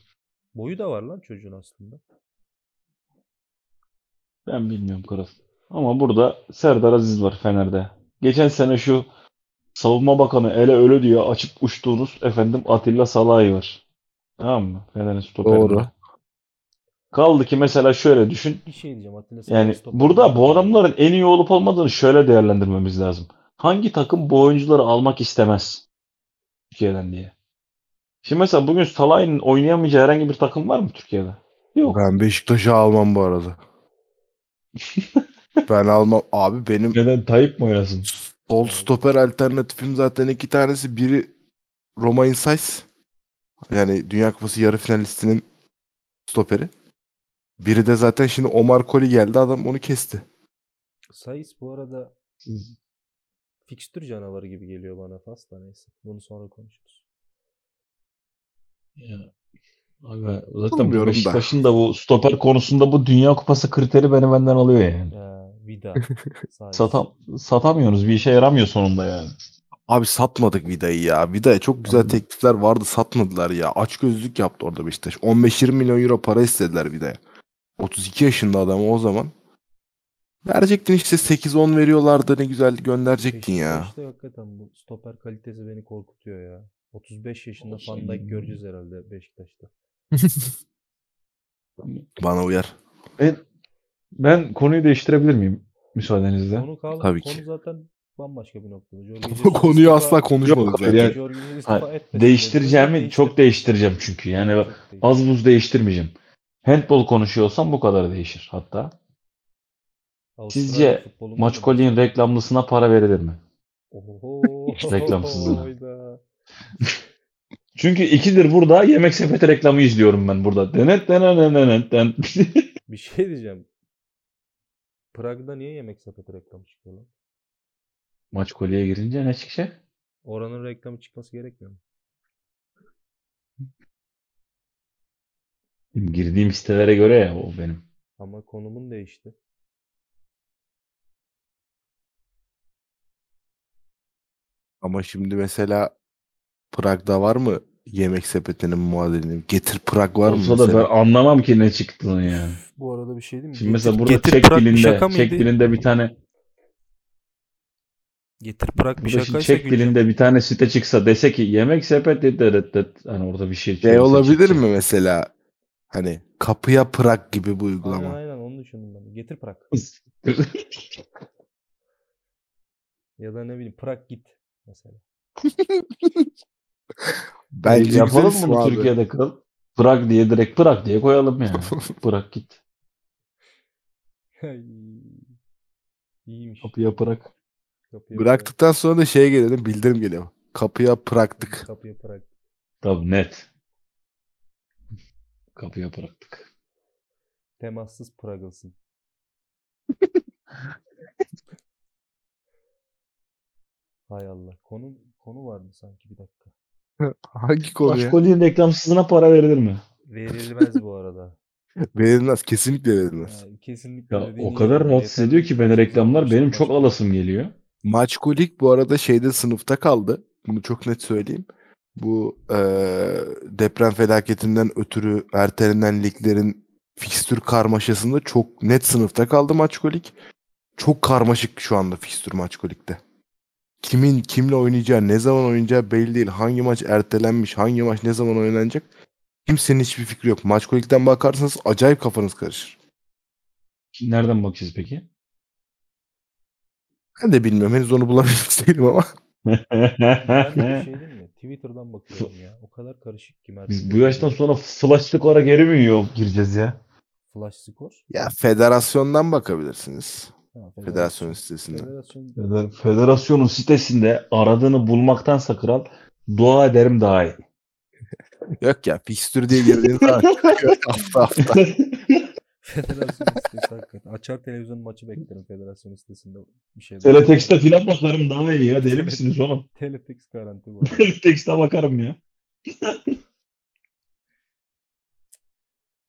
[SPEAKER 1] Boyu da var lan çocuğun aslında.
[SPEAKER 3] Ben bilmiyorum Kral. Ama burada Serdar Aziz var Fener'de. Geçen sene şu savunma bakanı ele öyle diyor açıp uçtuğunuz efendim Atilla Salahi var. Tamam mı? Fener'in stoperinde.
[SPEAKER 2] Doğru.
[SPEAKER 3] Kaldı ki mesela şöyle düşün.
[SPEAKER 1] Bir şey diyeceğim Atilla Saraç
[SPEAKER 3] Yani
[SPEAKER 1] stoper
[SPEAKER 3] burada
[SPEAKER 1] değil
[SPEAKER 3] bu adamların en iyi olup olmadığını şöyle değerlendirmemiz lazım. Hangi takım bu oyuncuları almak istemez Türkiye'den diye. Şimdi mesela bugün Salah'ın oynayamayacağı herhangi bir takım var mı Türkiye'de? Yok.
[SPEAKER 2] Ben Beşiktaş'ı almam bu arada. ben almam. Abi benim
[SPEAKER 3] Neden Tayyip mi oynasın?
[SPEAKER 2] sol stoper alternatifim zaten iki tanesi. Biri Roma Insights. Yani Dünya Kupası yarı finalistinin stoperi. Biri de zaten şimdi Omar Koli geldi. Adam onu kesti.
[SPEAKER 1] Sayıs bu arada fikstür canavarı gibi geliyor bana Fas da neyse. Bunu sonra konuşuruz.
[SPEAKER 3] Ya, abi zaten
[SPEAKER 2] Bilmiyorum da.
[SPEAKER 3] Beşiktaş'ın da bu stoper konusunda bu Dünya Kupası kriteri beni benden alıyor yani.
[SPEAKER 1] Ya Vida.
[SPEAKER 3] Satam, satamıyoruz. Bir işe yaramıyor sonunda yani.
[SPEAKER 2] Abi satmadık Vida'yı ya. Vida'ya çok güzel teklifler vardı satmadılar ya. Aç gözlük yaptı orada Beşiktaş. 15-20 milyon euro para istediler Vida'ya. 32 yaşında adam o zaman. Verecektin işte 8-10 veriyorlardı ne güzel gönderecektin ya.
[SPEAKER 1] Beşiktaş'ta hakikaten bu stoper kalitesi beni korkutuyor ya. 35 yaşında. Van Dijk göreceğiz herhalde Beşiktaş'ta.
[SPEAKER 2] Bana uyar.
[SPEAKER 3] Ben, ben konuyu değiştirebilir miyim? Müsaadenizle.
[SPEAKER 1] Konu kaldı.
[SPEAKER 2] Tabii
[SPEAKER 1] konu
[SPEAKER 2] ki.
[SPEAKER 1] zaten bambaşka bir noktada. Jorge
[SPEAKER 2] Konuyu asla konuşmadık zaten.
[SPEAKER 3] yani-
[SPEAKER 1] etmesin
[SPEAKER 3] Değiştireceğimi çok değiştireceğim çünkü. Yani az buz değiştirmeyeceğim. Handball konuşuyorsam bu kadar değişir hatta. Sizce Maç Kolye'nin reklamlısına para verilir mi?
[SPEAKER 1] Oho.
[SPEAKER 3] Reklamsızlığına.
[SPEAKER 1] Hayda.
[SPEAKER 3] Çünkü ikidir burada yemek sepeti reklamı izliyorum ben burada. Denet denet denet denet.
[SPEAKER 1] Bir şey diyeceğim. Prag'da niye yemek sepeti reklamı çıkıyor lan?
[SPEAKER 3] Maç Kolye'ye girince ne çıkacak?
[SPEAKER 1] Oranın reklamı çıkması gerekmiyor mu?
[SPEAKER 3] Girdiğim sitelere göre ya o benim.
[SPEAKER 1] Ama konumun değişti.
[SPEAKER 2] Ama şimdi mesela Prag'da var mı yemek sepetinin muadilini? Getir Prag var mı
[SPEAKER 3] Olsa da ben anlamam ki ne çıktığını yani.
[SPEAKER 1] Bu arada bir şey değil mi?
[SPEAKER 3] Şimdi mesela burada
[SPEAKER 1] Getir
[SPEAKER 3] Çek
[SPEAKER 1] Prag bir
[SPEAKER 3] dilinde,
[SPEAKER 1] şaka mıydı?
[SPEAKER 3] Çek dilinde bir tane
[SPEAKER 1] Getir Prag bir şakaysa
[SPEAKER 3] Çek
[SPEAKER 1] güleceğim.
[SPEAKER 3] dilinde bir tane site çıksa dese ki yemek sepeti det det hani orada bir şey
[SPEAKER 2] Şey olabilir
[SPEAKER 3] çıkacak.
[SPEAKER 2] mi mesela? Hani kapıya Prag gibi bu
[SPEAKER 1] Aynen
[SPEAKER 2] uygulama.
[SPEAKER 1] aynen onu düşündüm ben. Getir Prag. Ya da ne bileyim Prag git mesela.
[SPEAKER 2] Bence
[SPEAKER 3] Yapalım bunu
[SPEAKER 2] abi.
[SPEAKER 3] Türkiye'de kral. Prag diye direkt Prag diye koyalım yani. Prag git.
[SPEAKER 1] İyiymiş.
[SPEAKER 3] Kapıya Prag.
[SPEAKER 1] Kapıya
[SPEAKER 2] Bıraktıktan sonra da şey geliyor bildirim geliyor. Kapıya. Prag'tık.
[SPEAKER 1] Kapıya Prag.
[SPEAKER 3] Tabii net. Kapıya bıraktık.
[SPEAKER 1] Temassız Prag'ılsın. Hay Allah. Konu konu vardı sanki bir dakika.
[SPEAKER 2] Hangi konu ya?
[SPEAKER 3] Başkolye'nin reklamsızına para verilir mi?
[SPEAKER 1] Verilmez bu arada.
[SPEAKER 2] Verilmez. Kesinlikle verilmez.
[SPEAKER 1] Yani kesinlikle
[SPEAKER 3] Ya o kadar rahatsız ediyor
[SPEAKER 1] ki
[SPEAKER 3] beni reklamlar benim çok alasım geliyor.
[SPEAKER 2] Maçkolik bu arada şeyde sınıfta kaldı. Bunu çok net söyleyeyim. Bu eee, deprem felaketinden ötürü ertelenen liglerin fikstür karmaşasında çok net sınıfta kaldı Maçkolik. Çok karmaşık şu anda fikstür Maçkolik'te. Kimin kimle oynayacağı, ne zaman oynayacağı belli değil. Hangi maç ertelenmiş, hangi maç ne zaman oynanacak kimsenin hiçbir fikri yok. Maçkolik'ten bakarsanız acayip kafanız karışır.
[SPEAKER 3] Nereden bakacağız peki?
[SPEAKER 2] Ben de bilmiyorum. Henüz onu bulabilmiş değilim ama.
[SPEAKER 1] Ben şey mi? Twitter'dan bakıyorum ya. O kadar karışık ki Mert.
[SPEAKER 3] Biz bu yaştan sonra flash score'a geri mi yok gireceğiz ya?
[SPEAKER 1] Flash skor.
[SPEAKER 2] Ya federasyondan bakabilirsiniz.
[SPEAKER 1] Ha,
[SPEAKER 2] Federasyon sitesinden.
[SPEAKER 1] Federasyon.
[SPEAKER 3] Feder- Federasyonun sitesinde aradığını bulmaktansa kral dua ederim daha iyi.
[SPEAKER 2] Yok ya fikstür diye girdiğin zaman hafta hafta.
[SPEAKER 1] Federasyon sitesi hakikaten. Açar televizyon maçı beklerim federasyon sitesinde bir şey.
[SPEAKER 3] Teletext'e filan bakarım daha iyi ya. Deli misiniz oğlum?
[SPEAKER 1] Teletext garanti bu.
[SPEAKER 3] Teletext'e bakarım ya.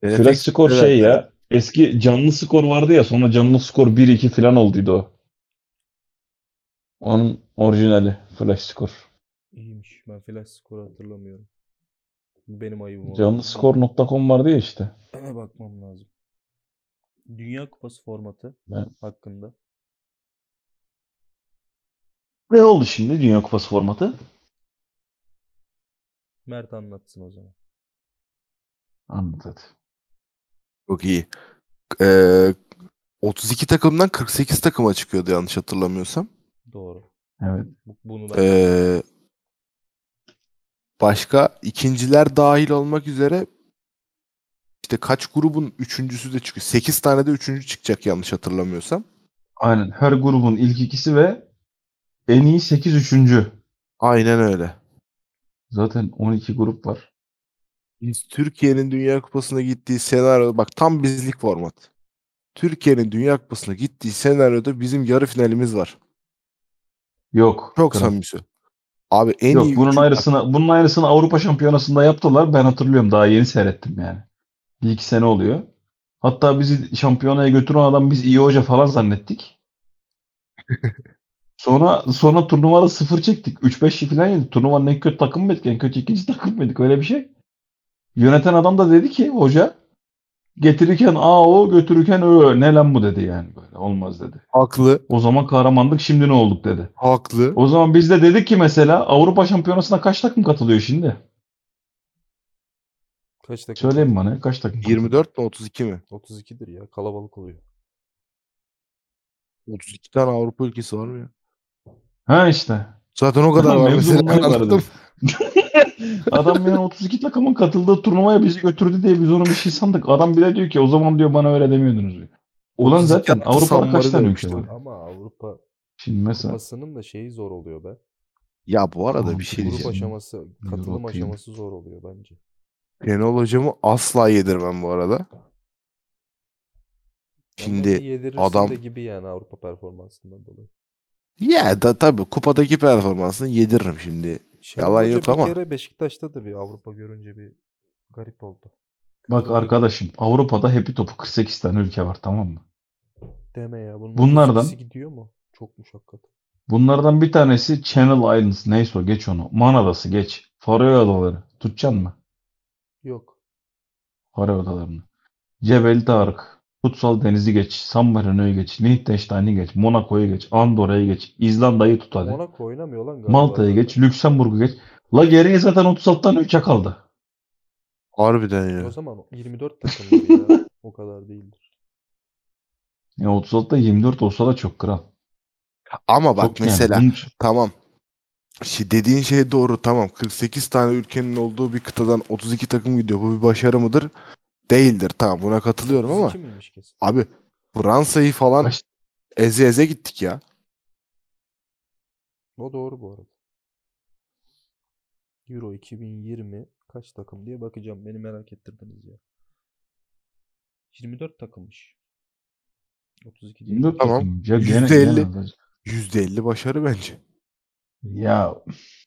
[SPEAKER 3] Flash skor şey
[SPEAKER 2] evet.
[SPEAKER 3] ya. Eski canlı skor vardı ya sonra canlı skor 1-2 falan olduydu o. Onun orijinali flash skor.
[SPEAKER 1] İyiymiş. Ben flash skoru hatırlamıyorum. Bu benim ayıbım oldu.
[SPEAKER 3] Canlıskor.com vardı ya işte.
[SPEAKER 1] Hemen bakmam lazım. Dünya Kupası formatı
[SPEAKER 3] Ben-
[SPEAKER 1] hakkında.
[SPEAKER 3] Ne oldu şimdi Dünya Kupası formatı?
[SPEAKER 1] Mert anlatsın o zaman.
[SPEAKER 3] Anlat hadi.
[SPEAKER 2] Çok iyi. Ee, 32 takımdan 48 takıma çıkıyordu yanlış hatırlamıyorsam.
[SPEAKER 1] Doğru.
[SPEAKER 3] Evet.
[SPEAKER 1] Bu- Bunu da
[SPEAKER 2] Ee, başka ikinciler dahil olmak üzere işte kaç grubun üçüncüsü de çıkıyor. 8 tane de üçüncü çıkacak yanlış hatırlamıyorsam.
[SPEAKER 3] Aynen. Her grubun ilk ikisi ve en iyi 8 üçüncü.
[SPEAKER 2] Aynen öyle.
[SPEAKER 3] Zaten 12 grup var.
[SPEAKER 2] Biz Türkiye'nin Dünya Kupası'na gittiği senaryo bak tam bizlik format. Türkiye'nin Dünya Kupası'na gittiği senaryoda bizim yarı finalimiz var.
[SPEAKER 3] Yok.
[SPEAKER 2] Çok
[SPEAKER 3] kral.
[SPEAKER 2] samimi. Abi en
[SPEAKER 3] Yok
[SPEAKER 2] iyi
[SPEAKER 3] bunun ayrısını bunun ayrısını Avrupa Şampiyonası'nda yaptılar. Ben hatırlıyorum. Daha yeni seyrettim yani. Bir iki sene oluyor. Hatta bizi şampiyonaya götüren adam biz iyi hoca falan zannettik. Sonra sonra turnuvada sıfır çektik. 3-5 falan yedik. Turnuvanın en kötü takım mıydık? En kötü ikinci takım mıydık? Öyle bir şey. Yöneten adam da dedi ki hoca getirirken A o götürürken Ö. Ne lan bu dedi yani böyle. Olmaz dedi.
[SPEAKER 2] haklı,
[SPEAKER 3] O zaman kahramandık şimdi ne olduk dedi.
[SPEAKER 2] haklı.
[SPEAKER 3] O zaman biz de dedik ki mesela Avrupa Şampiyonası'na kaç takım katılıyor şimdi?
[SPEAKER 1] kaç dakika?
[SPEAKER 3] Söyleyin bana kaç takım?
[SPEAKER 2] 24 mi 32 mi?
[SPEAKER 1] 32'dir ya. Kalabalık oluyor.
[SPEAKER 2] 32 tane Avrupa ülkesi var mı ya?
[SPEAKER 3] Ha işte.
[SPEAKER 2] Zaten o kadar var mesela.
[SPEAKER 3] Adam yani 32 takımın katıldığı turnuvaya bizi götürdü diye biz onu bir şey sandık. Adam bile diyor ki o zaman diyor bana öyle demiyordunuz diyor. Ulan
[SPEAKER 2] 32
[SPEAKER 3] zaten Avrupa'da kaç tane ülke var?
[SPEAKER 1] Ama Avrupa
[SPEAKER 3] Şimdi mesela
[SPEAKER 1] Kupası'nın da şeyi zor oluyor be.
[SPEAKER 2] Ya bu arada
[SPEAKER 3] Oğlum,
[SPEAKER 2] bir şey
[SPEAKER 3] grup
[SPEAKER 1] Grup
[SPEAKER 2] diyeceğim.
[SPEAKER 1] aşaması, katılım aşaması zor oluyor bence.
[SPEAKER 2] Şenol hocamı asla yedirmem bu arada. Şimdi adam-
[SPEAKER 1] de gibi yani Avrupa performansından dolayı.
[SPEAKER 2] ya da tabii kupadaki performansını yediririm şimdi.
[SPEAKER 1] Şenol
[SPEAKER 2] Yalan
[SPEAKER 1] Hoca
[SPEAKER 2] yok
[SPEAKER 1] bir
[SPEAKER 2] ama.
[SPEAKER 1] kere Beşiktaş'ta da bir Avrupa görünce bir garip oldu.
[SPEAKER 3] bak arkadaşım Avrupa'da hepi topu 48 tane ülke var tamam mı?
[SPEAKER 1] Deme ya. Bunun
[SPEAKER 3] Bunlardan-
[SPEAKER 1] 32'si gidiyor mu? Çokmuş hakikaten.
[SPEAKER 3] Bunlardan bir tanesi Channel Islands neyse o geç onu. Man Adası geç. Faroe Adaları. Tutacaksın mı?
[SPEAKER 1] Yok.
[SPEAKER 3] Faroe Adalarını. Cebel Tarık. Kutsal Deniz'i geç. San Marino'yu geç. Liechtenstein'i geç. Monaco'yu geç. Andorra'yı geç. İzlanda'yı tut hadi.
[SPEAKER 1] Monaco oynamıyor lan galiba.
[SPEAKER 3] Malta'yı geç. Lüksemburg'u geç. La geriye zaten 36 tane ülke kaldı.
[SPEAKER 2] Harbiden
[SPEAKER 1] O
[SPEAKER 2] ya.
[SPEAKER 1] zaman 24 takımdır ya. O kadar değildir.
[SPEAKER 3] Ya 36'da 24 olsa da çok kral.
[SPEAKER 2] Ama bak
[SPEAKER 3] Çok yani.
[SPEAKER 2] mesela
[SPEAKER 3] Bunun-
[SPEAKER 2] tamam. Şi- dediğin şey doğru tamam. 48 tane ülkenin olduğu bir kıtadan 32 takım gidiyor. Bu bir başarı mıdır? Değildir. Tamam buna katılıyorum ama
[SPEAKER 1] 32 miymiş kesin?
[SPEAKER 2] abi Fransa'yı falan
[SPEAKER 3] Kaç-
[SPEAKER 2] eze eze gittik ya.
[SPEAKER 1] O doğru bu arada. Euro 2020 kaç takım diye bakacağım. Beni merak ettirdiniz ya. 24 takımmış. 32 değil.
[SPEAKER 3] 24
[SPEAKER 2] Tamam.
[SPEAKER 3] Ya
[SPEAKER 2] %50.
[SPEAKER 3] gene-
[SPEAKER 2] %50 başarı bence.
[SPEAKER 3] Ya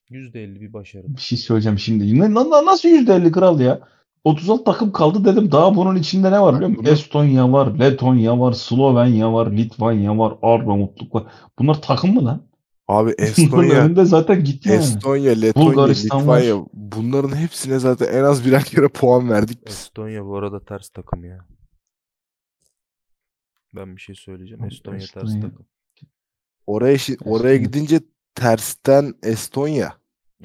[SPEAKER 1] %50 bir başarı.
[SPEAKER 3] bir şey söyleyeceğim şimdi. Nasıl %50 kral ya? 36 takım kaldı dedim. Daha bunun içinde ne var biliyor musun? Estonya var, Letonya var, Slovenya var, Litvanya var, Arnavutluk var. Bunlar takım mı lan?
[SPEAKER 2] Abi
[SPEAKER 3] Bunların
[SPEAKER 2] Estonya,
[SPEAKER 3] önünde zaten gitti yani.
[SPEAKER 2] Estonya, Letonya,
[SPEAKER 3] Bulgaristan var.
[SPEAKER 2] Litvanya bunların hepsine zaten en az birer kere puan verdik biz.
[SPEAKER 1] Estonya bu arada ters takım ya. Ben bir şey söyleyeceğim. Estonya ters
[SPEAKER 3] Estonya-
[SPEAKER 2] Şey,
[SPEAKER 1] takım.
[SPEAKER 2] Oraya şi- oraya
[SPEAKER 3] Estonya.
[SPEAKER 2] gidince tersten Estonya.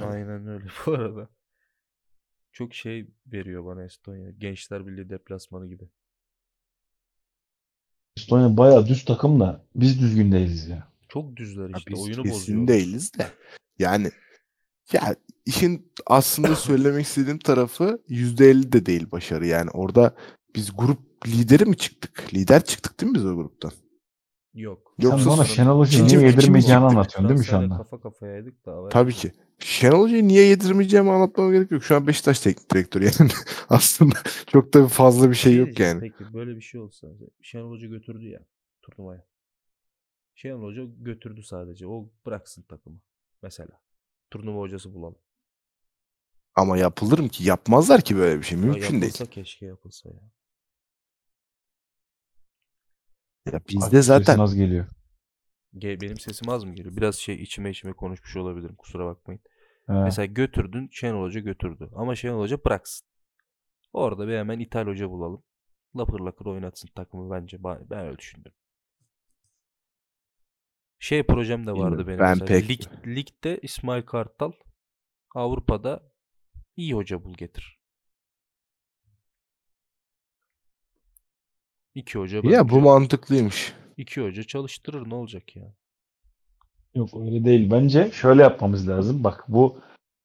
[SPEAKER 1] Aynen öyle bu arada. Çok şey veriyor bana Estonya. Gençler Birliği deplasmanı gibi.
[SPEAKER 3] Estonya bayağı düz takım da biz düzgün değiliz ya.
[SPEAKER 1] Çok düzler
[SPEAKER 2] Ya
[SPEAKER 1] işte.
[SPEAKER 2] biz
[SPEAKER 1] Oyunu
[SPEAKER 2] kesin
[SPEAKER 1] bozuyor.
[SPEAKER 2] değiliz de. Yani ya işin aslında söylemek istediğim tarafı %50 de değil başarı. Yani orada biz grup lideri mi çıktık? Lider çıktık değil mi biz o gruptan?
[SPEAKER 1] Yok.
[SPEAKER 2] Yoksa
[SPEAKER 3] Sen bana Şenol Hoca'yı yedirmeyeceğini anlatıyorsun değil mi şu anda?
[SPEAKER 1] kafa kafayaydık da.
[SPEAKER 2] Tabii ki. Şenol Hoca'yı niye yedirmeyeceğimi anlatmama gerek yok. Şu an Beşiktaş teknik direktörü yani. aslında çok da fazla bir şey yok
[SPEAKER 1] diyeceğim,
[SPEAKER 2] yani.
[SPEAKER 1] Peki böyle bir şey olsa. Şenol Hoca götürdü ya turnuvaya. Şenol Hoca götürdü sadece. O bıraksın takımı. Mesela. Turnuva hocası bulalım.
[SPEAKER 2] Ama yapılır mı ki? Yapmazlar ki böyle bir şey.
[SPEAKER 1] Ya
[SPEAKER 2] Mümkün değil.
[SPEAKER 1] yapılsa keşke yapılsa ya.
[SPEAKER 2] Ya bizde
[SPEAKER 3] sesin
[SPEAKER 2] zaten
[SPEAKER 3] az geliyor.
[SPEAKER 1] Ge- Benim sesim az mı geliyor? Biraz şey içime içime konuşmuş olabilirim. Kusura bakmayın.
[SPEAKER 3] He.
[SPEAKER 1] Mesela götürdün Şenol Hoca götürdü. Ama Şenol Hoca bıraksın. Orada bir hemen İthal Hoca bulalım. Lapır lakır oynatsın takımı bence. Ben öyle düşündüm. Şey projem de vardı benim
[SPEAKER 2] ben pek-
[SPEAKER 1] Lig, ligde İsmail Kartal. Avrupa'da iyi hoca bul getir. İki hoca
[SPEAKER 2] Ya bu mantıklıymış.
[SPEAKER 1] iki hoca çalıştırır ne olacak ya?
[SPEAKER 3] Yok öyle değil. Bence şöyle yapmamız lazım. Bak bu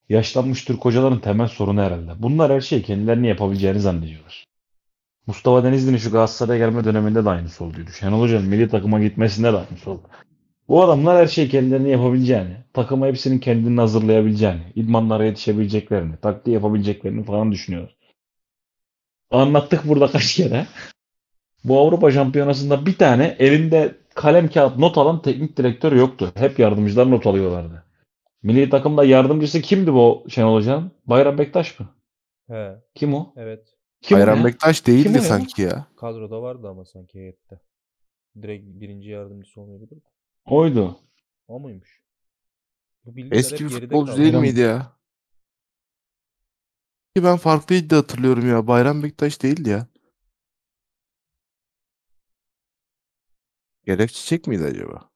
[SPEAKER 3] yaşlanmış Türk hocaların temel sorunu herhalde. Bunlar her şeyi kendilerini yapabileceğini zannediyorlar. Mustafa Denizli'nin şu Galatasaray'a gelme döneminde de aynısı olduydu. Şenol Hoca'nın milli takıma gitmesinde de aynısı oldu. Bu adamlar her şeyi kendilerini yapabileceğini, takıma hepsinin kendini hazırlayabileceğini, idmanlara yetişebileceklerini, taktiği yapabileceklerini falan düşünüyorlar. Anlattık burada kaç kere. Bu Avrupa Şampiyonası'nda bir tane elinde kalem kağıt not alan teknik direktör yoktu. Hep yardımcılar not alıyorlardı. Milli takımda yardımcısı kimdi bu Şenol Hoca'nın? Bayram Bektaş mı?
[SPEAKER 1] He,
[SPEAKER 3] Kim o?
[SPEAKER 1] evet.
[SPEAKER 3] Kim
[SPEAKER 2] Bayram
[SPEAKER 3] ya?
[SPEAKER 2] Bektaş
[SPEAKER 3] Kim
[SPEAKER 2] değildi
[SPEAKER 3] ya?
[SPEAKER 2] sanki ya.
[SPEAKER 1] Kadroda vardı ama sanki heyette. Direkt birinci yardımcısı olmayabilir. mi?
[SPEAKER 3] Oydu.
[SPEAKER 1] O muymuş? Bu
[SPEAKER 2] Eski bir futbolcu
[SPEAKER 1] kaldı.
[SPEAKER 2] değil miydi ya? Ki ben farklıydı hatırlıyorum ya. Bayram Bektaş değildi ya. Gerek Çiçek miydi acaba?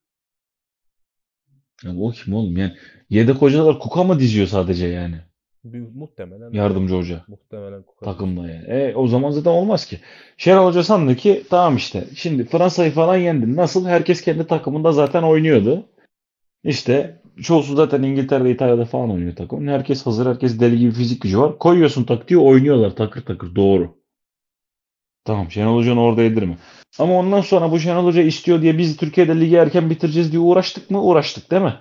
[SPEAKER 3] Ya o kim oğlum yani? Yedek hocalar kuka mı diziyor sadece yani?
[SPEAKER 1] Bir- muhtemelen
[SPEAKER 3] Yardımcı hoca.
[SPEAKER 1] muhtemelen Kuka
[SPEAKER 3] takımda yani. E, o zaman zaten olmaz ki. Şenol Hoca sandı ki tamam işte şimdi Fransa'yı falan yendin. Nasıl? Herkes kendi takımında zaten oynuyordu. İşte çoğusu zaten İngiltere'de, İtalya'da falan oynuyor takım. Herkes hazır, herkes deli gibi fizik gücü var. Koyuyorsun taktiği oynuyorlar takır takır. Doğru. Tamam Şenol Hoca'nın orada yedirme. Ama ondan sonra bu Şenol Hoca istiyor diye biz Türkiye'de ligi erken bitireceğiz diye uğraştık mı? Uğraştık değil mi?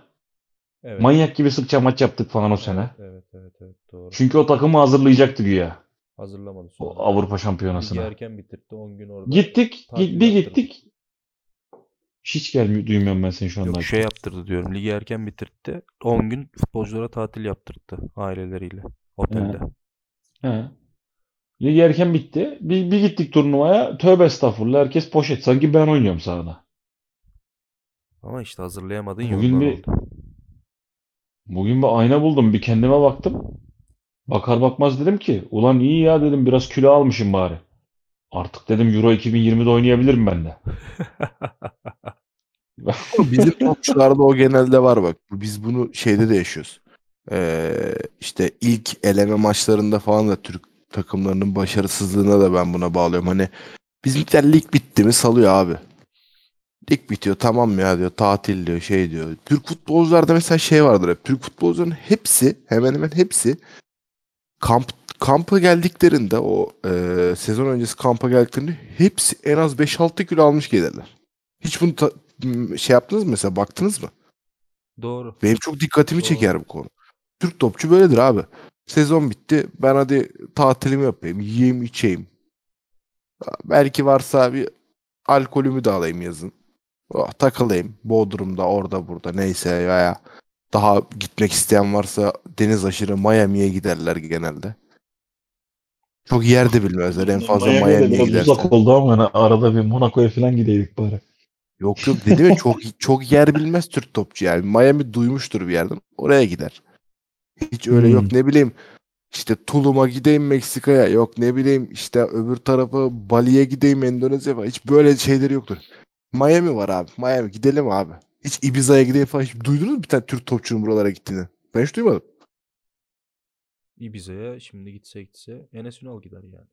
[SPEAKER 1] Evet.
[SPEAKER 3] Manyak gibi sıkça maç yaptık falan o sene.
[SPEAKER 1] Evet evet evet doğru.
[SPEAKER 3] Çünkü o takımı hazırlayacaktı güya.
[SPEAKER 1] Hazırlamadı
[SPEAKER 3] O
[SPEAKER 1] sonra.
[SPEAKER 3] Avrupa
[SPEAKER 1] Ligi
[SPEAKER 3] Şampiyonası'na.
[SPEAKER 1] erken bitirdi 10 gün orada.
[SPEAKER 3] Gittik, git, bir gittik. Hiç gelmiyor, duymuyorum ben seni şu anda.
[SPEAKER 1] Yok şey yaptırdı diyorum. Ligi erken bitirdi. 10 gün futbolculara tatil yaptırdı aileleriyle otelde.
[SPEAKER 3] He. Lig erken bitti. Bir, bir gittik turnuvaya. Tövbe estağfurullah. Herkes poşet. Sanki ben oynuyorum sahada.
[SPEAKER 1] Ama işte hazırlayamadın
[SPEAKER 3] Bugün bir-
[SPEAKER 1] oldu.
[SPEAKER 3] Bugün bir ayna buldum. Bir kendime baktım. Bakar bakmaz dedim ki ulan iyi ya dedim biraz kilo almışım bari. Artık dedim Euro 2020'de oynayabilirim ben de.
[SPEAKER 2] Bizim topçularda o genelde var bak. Biz bunu şeyde de yaşıyoruz. Ee, işte ilk eleme maçlarında falan da Türk takımlarının başarısızlığına da ben buna bağlıyorum. Hani bizimkiler lig bitti mi salıyor abi. Lig bitiyor tamam ya diyor tatil diyor şey diyor. Türk futbolcularda mesela şey vardır hep. Türk futbolcuların hepsi hemen hemen hepsi kamp kampa geldiklerinde o e, sezon öncesi kampa geldiklerinde hepsi en az 5-6 kilo almış gelirler. Hiç bunu ta- şey yaptınız mı mesela baktınız mı?
[SPEAKER 1] Doğru.
[SPEAKER 2] Benim çok dikkatimi
[SPEAKER 1] Doğru.
[SPEAKER 2] çeker bu konu. Türk topçu böyledir abi. Sezon bitti. Ben hadi tatilimi yapayım. Yiyeyim içeyim. Belki varsa bir alkolümü de alayım yazın. Oh, takılayım. Bodrum'da orada burada neyse veya daha gitmek isteyen varsa deniz aşırı Miami'ye giderler genelde. Çok yerde bilmezler. En fazla Miami'ye
[SPEAKER 3] biraz
[SPEAKER 2] giderler.
[SPEAKER 3] uzak oldu ama hani arada bir Monaco'ya falan gideydik bari.
[SPEAKER 2] Yok yok dedim ya çok çok yer bilmez Türk topçu yani. Miami duymuştur bir yerden. Oraya gider. Hiç öyle
[SPEAKER 3] Hmm.
[SPEAKER 2] yok ne bileyim işte Tulum'a gideyim Meksika'ya yok ne bileyim işte öbür tarafa Bali'ye gideyim Endonezya falan. Hiç böyle şeyleri yoktur. Miami var abi. Miami gidelim abi. Hiç Ibiza'ya gideyim falan. Hiç duydunuz mu bir tane Türk topçunun buralara gittiğini? Ben hiç duymadım.
[SPEAKER 1] Ibiza'ya şimdi gitse gitse Enes Ünal gider yani.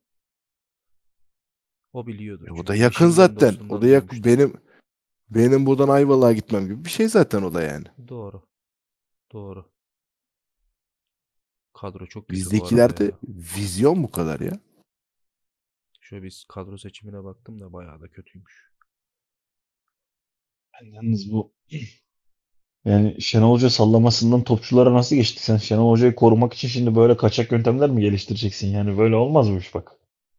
[SPEAKER 1] O biliyordur.
[SPEAKER 2] E, o da yakın zaten. O da yakın. Benim benim buradan Ayvalık'a gitmem gibi bir şey zaten o da yani.
[SPEAKER 1] Doğru. Doğru. Kadro çok arada
[SPEAKER 2] Bizdekilerde vizyon bu kadar ya.
[SPEAKER 1] Şöyle biz kadro seçimine baktım da bayağı da kötüymüş.
[SPEAKER 3] Ben yalnız bu yani Şenol Hoca sallamasından topçulara nasıl geçti? Sen Şenol Hoca'yı korumak için şimdi böyle kaçak yöntemler mi geliştireceksin? Yani böyle olmaz bu iş bak.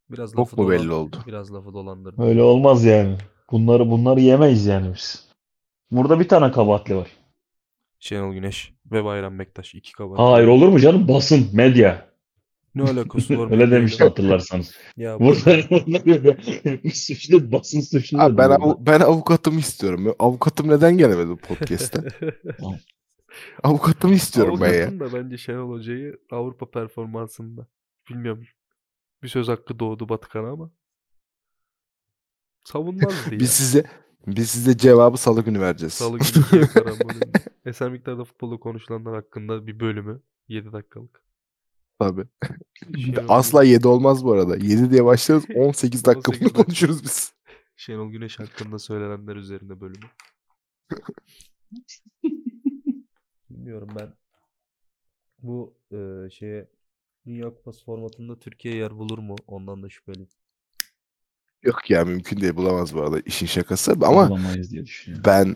[SPEAKER 1] Biraz
[SPEAKER 2] Çok mu belli oldu?
[SPEAKER 1] Biraz lafı dolandırdı.
[SPEAKER 3] Öyle olmaz yani. Bunları bunları yemeyiz yani biz. Burada bir tane kabahatli var.
[SPEAKER 1] Şenol Güneş ve Bayram Bektaş iki kabahat.
[SPEAKER 3] Hayır olur mu canım? Basın, medya.
[SPEAKER 1] Ne alakası var?
[SPEAKER 3] Öyle demişti hatırlarsanız.
[SPEAKER 1] Ya
[SPEAKER 3] bunlar suçlu, basın suçlu.
[SPEAKER 2] Abi ben, avu- ben avukatımı istiyorum. Avukatım neden gelemedi bu podcast'te? Avukatlığımı istiyorum ben ya.
[SPEAKER 1] Avukatın da bence Şenol Hoca'yı Avrupa performansında. Bilmiyorum. Bir söz hakkı doğdu Batıkan'a ama. Savunmazdı ya.
[SPEAKER 2] Biz size biz size cevabı salı günü vereceğiz.
[SPEAKER 1] Salı günü miktarda futbolu konuşulanlar hakkında bir bölümü. 7 dakikalık.
[SPEAKER 2] Tabii.
[SPEAKER 1] Şenol
[SPEAKER 2] Asla 7 olmaz bu arada. 7 diye başlarız 18 dakika
[SPEAKER 1] 18
[SPEAKER 2] bunu konuşuruz biz.
[SPEAKER 1] Şenol Güneş hakkında söylenenler üzerine bölümü. Bilmiyorum ben. Bu e, şeye Dünya Kupası formatında Türkiye yer bulur mu? Ondan da şüpheliyim.
[SPEAKER 2] Yok ya mümkün değil bulamaz bu arada işin şakası ama
[SPEAKER 3] Bulamayız diye düşünüyorum.
[SPEAKER 2] ben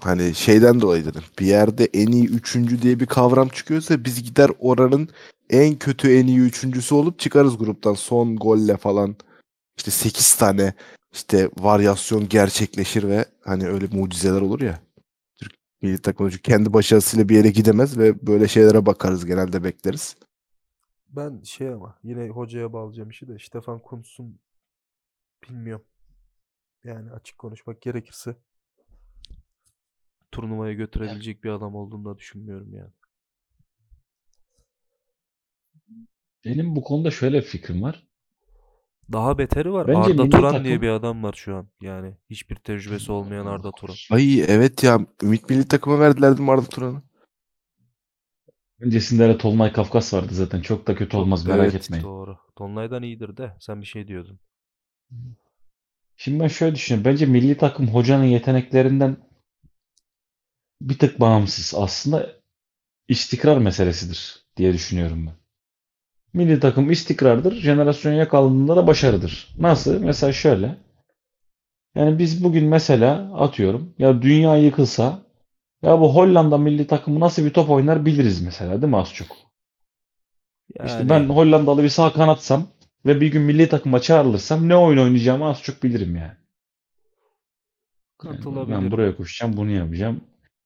[SPEAKER 2] hani şeyden dolayı dedim. Bir yerde en iyi üçüncü diye bir kavram çıkıyorsa biz gider oranın en kötü en iyi üçüncüsü olup çıkarız gruptan son golle falan. İşte 8 tane işte varyasyon gerçekleşir ve hani öyle mucizeler olur ya. Türk milli takımı kendi başarısıyla bir yere gidemez ve böyle şeylere bakarız genelde bekleriz.
[SPEAKER 1] Ben şey ama yine hocaya bağlayacağım işi de Stefan Kuntz'un bilmiyorum. Yani açık konuşmak gerekirse turnuvaya götürebilecek bir adam olduğunu da düşünmüyorum yani.
[SPEAKER 3] Benim bu konuda şöyle bir fikrim var.
[SPEAKER 1] Daha beteri var.
[SPEAKER 3] Bence
[SPEAKER 1] Arda Turan diye
[SPEAKER 3] takım-
[SPEAKER 1] bir adam var şu an. Yani hiçbir tecrübesi olmayan Arda Turan.
[SPEAKER 2] Ay evet ya Ümit Milli Takım'a verdiler değil mi Arda Turan'ı?
[SPEAKER 3] Öncesinde de Tolunay Kafkas vardı zaten. Çok da kötü olmaz merak
[SPEAKER 2] Evet,
[SPEAKER 3] etmeyin.
[SPEAKER 1] Doğru. Tonlay'dan iyidir de sen bir şey diyordun.
[SPEAKER 3] Şimdi ben şöyle düşünüyorum. Bence milli takım hocanın yeteneklerinden bir tık bağımsız. Aslında istikrar meselesidir diye düşünüyorum ben. Milli takım istikrardır. Jenerasyon yakalandığında da başarıdır. Nasıl? Mesela şöyle. Yani biz bugün mesela atıyorum ya dünya yıkılsa ya bu Hollanda milli takımı nasıl bir top oynar biliriz mesela değil mi az çok? İşte
[SPEAKER 1] Yani
[SPEAKER 3] ben Hollandalı bir sağ kanatsam ve bir gün milli takıma çağrılırsam ne oyun oynayacağımı az çok bilirim yani. Yani
[SPEAKER 1] katılabilirim.
[SPEAKER 3] ben buraya koşacağım, bunu yapacağım.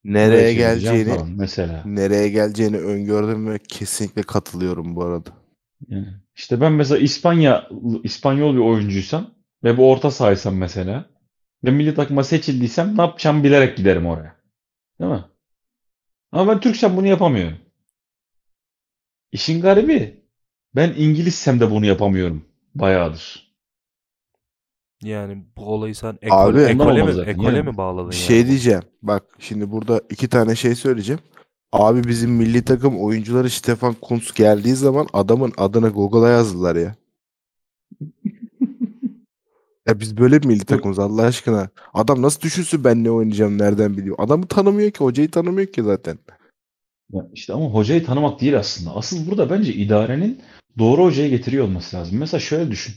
[SPEAKER 2] Nereye geleceğini
[SPEAKER 3] falan mesela.
[SPEAKER 2] nereye geleceğini öngördüm ve kesinlikle katılıyorum bu arada.
[SPEAKER 3] Yani işte ben mesela İspanya İspanyol bir oyuncuysam ve bu orta sahaysam mesela ve milli takıma seçildiysem ne yapacağımı bilerek giderim oraya. Değil mi? Ama ben Türksem bunu yapamıyorum. İşin garibi ben İngilizsem de bunu yapamıyorum. Bayağıdır.
[SPEAKER 1] Yani bu olayı sen
[SPEAKER 2] Abi,
[SPEAKER 1] ekole, mi,
[SPEAKER 3] zaten,
[SPEAKER 1] ekole
[SPEAKER 3] yani.
[SPEAKER 1] mi bağladın
[SPEAKER 2] Bir
[SPEAKER 1] yani?
[SPEAKER 2] şey diyeceğim. Bak şimdi burada iki tane şey söyleyeceğim. Abi bizim milli takım oyuncuları Stefan Kuntz geldiği zaman adamın adını Google'a yazdılar ya. Ya biz böyle bir milli takımız Allah aşkına. Adam nasıl düşünsün ben ne oynayacağım nereden biliyor. Adamı tanımıyor ki hocayı tanımıyor ki zaten.
[SPEAKER 3] Ya işte ama hocayı tanımak değil aslında. Asıl burada bence idarenin doğru hocayı getiriyor olması lazım. Mesela şöyle düşün.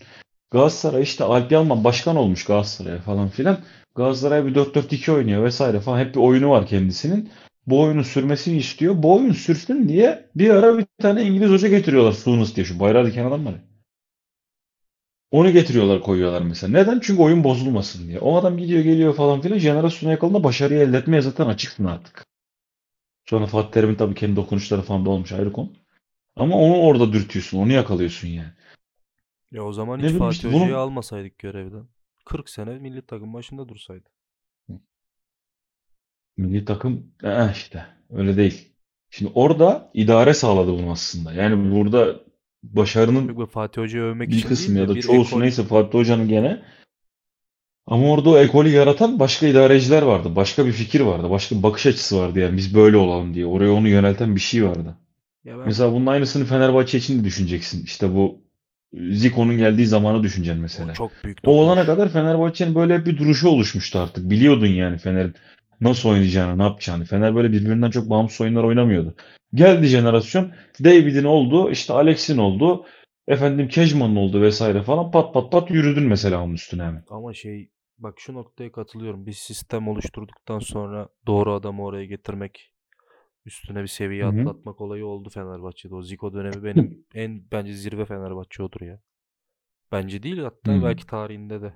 [SPEAKER 3] Galatasaray işte Alp Yalman başkan olmuş Galatasaray'a falan filan. Galatasaray bir 4-4-2 oynuyor vesaire falan. Hep bir oyunu var kendisinin. Bu oyunun sürmesini istiyor. Bu oyun sürsün diye bir ara bir tane İngiliz hoca getiriyorlar. Suunus diye şu bayrağı diken adam var ya. Onu getiriyorlar koyuyorlar mesela. Neden? Çünkü oyun bozulmasın diye. O adam gidiyor geliyor falan filan. Jenerasyona yakalında başarıyı elde etmeye zaten açıksın artık. Sonra Fatih Terim'in tabii kendi dokunuşları falan da olmuş ayrı konu. Ama onu orada dürtüyorsun. Onu yakalıyorsun yani.
[SPEAKER 1] Ya o zaman
[SPEAKER 3] Ne
[SPEAKER 1] hiç Fatih
[SPEAKER 3] işte
[SPEAKER 1] Hoca'yı
[SPEAKER 3] bunu-
[SPEAKER 1] almasaydık görevden. 40 sene milli takım başında dursaydı.
[SPEAKER 3] Milli takım eh işte öyle değil. Şimdi orada idare sağladı bunu aslında. Yani burada başarının
[SPEAKER 1] Yok Fatih Hoca'yı övmek
[SPEAKER 3] bir
[SPEAKER 1] için
[SPEAKER 3] kısmı
[SPEAKER 1] değil
[SPEAKER 3] ya da çoğusu
[SPEAKER 1] ekol-
[SPEAKER 3] neyse Fatih Hoca'nın gene ama orada o ekolü yaratan başka idareciler vardı. Başka bir fikir vardı. Başka bir bakış açısı vardı yani biz böyle olalım diye. Oraya onu yönelten bir şey vardı.
[SPEAKER 1] Ya ben
[SPEAKER 3] Mesela bunun aynısını Fenerbahçe için de düşüneceksin. İşte bu Zico'nun geldiği zamanı düşüneceksin
[SPEAKER 1] o
[SPEAKER 3] mesela.
[SPEAKER 1] çok büyük
[SPEAKER 3] O olana kadar Fenerbahçe'nin böyle bir duruşu oluşmuştu artık. Biliyordun yani Fener'in nasıl oynayacağını, ne yapacağını. Fener böyle birbirinden çok bağımsız oyunlar oynamıyordu. Geldi jenerasyon. David'in oldu, işte Alex'in oldu, efendim Kejman'ın oldu vesaire falan. Pat pat pat yürüdün mesela onun üstüne hemen.
[SPEAKER 1] Ama şey bak şu noktaya katılıyorum. Bir sistem oluşturduktan sonra doğru adamı oraya getirmek üstüne bir seviye
[SPEAKER 3] Hı hı.
[SPEAKER 1] atlatmak olayı oldu Fenerbahçe'de. O Zico dönemi benim en bence zirve Fenerbahçe odur ya. Bence değil hatta
[SPEAKER 3] Hı.
[SPEAKER 1] belki tarihinde de.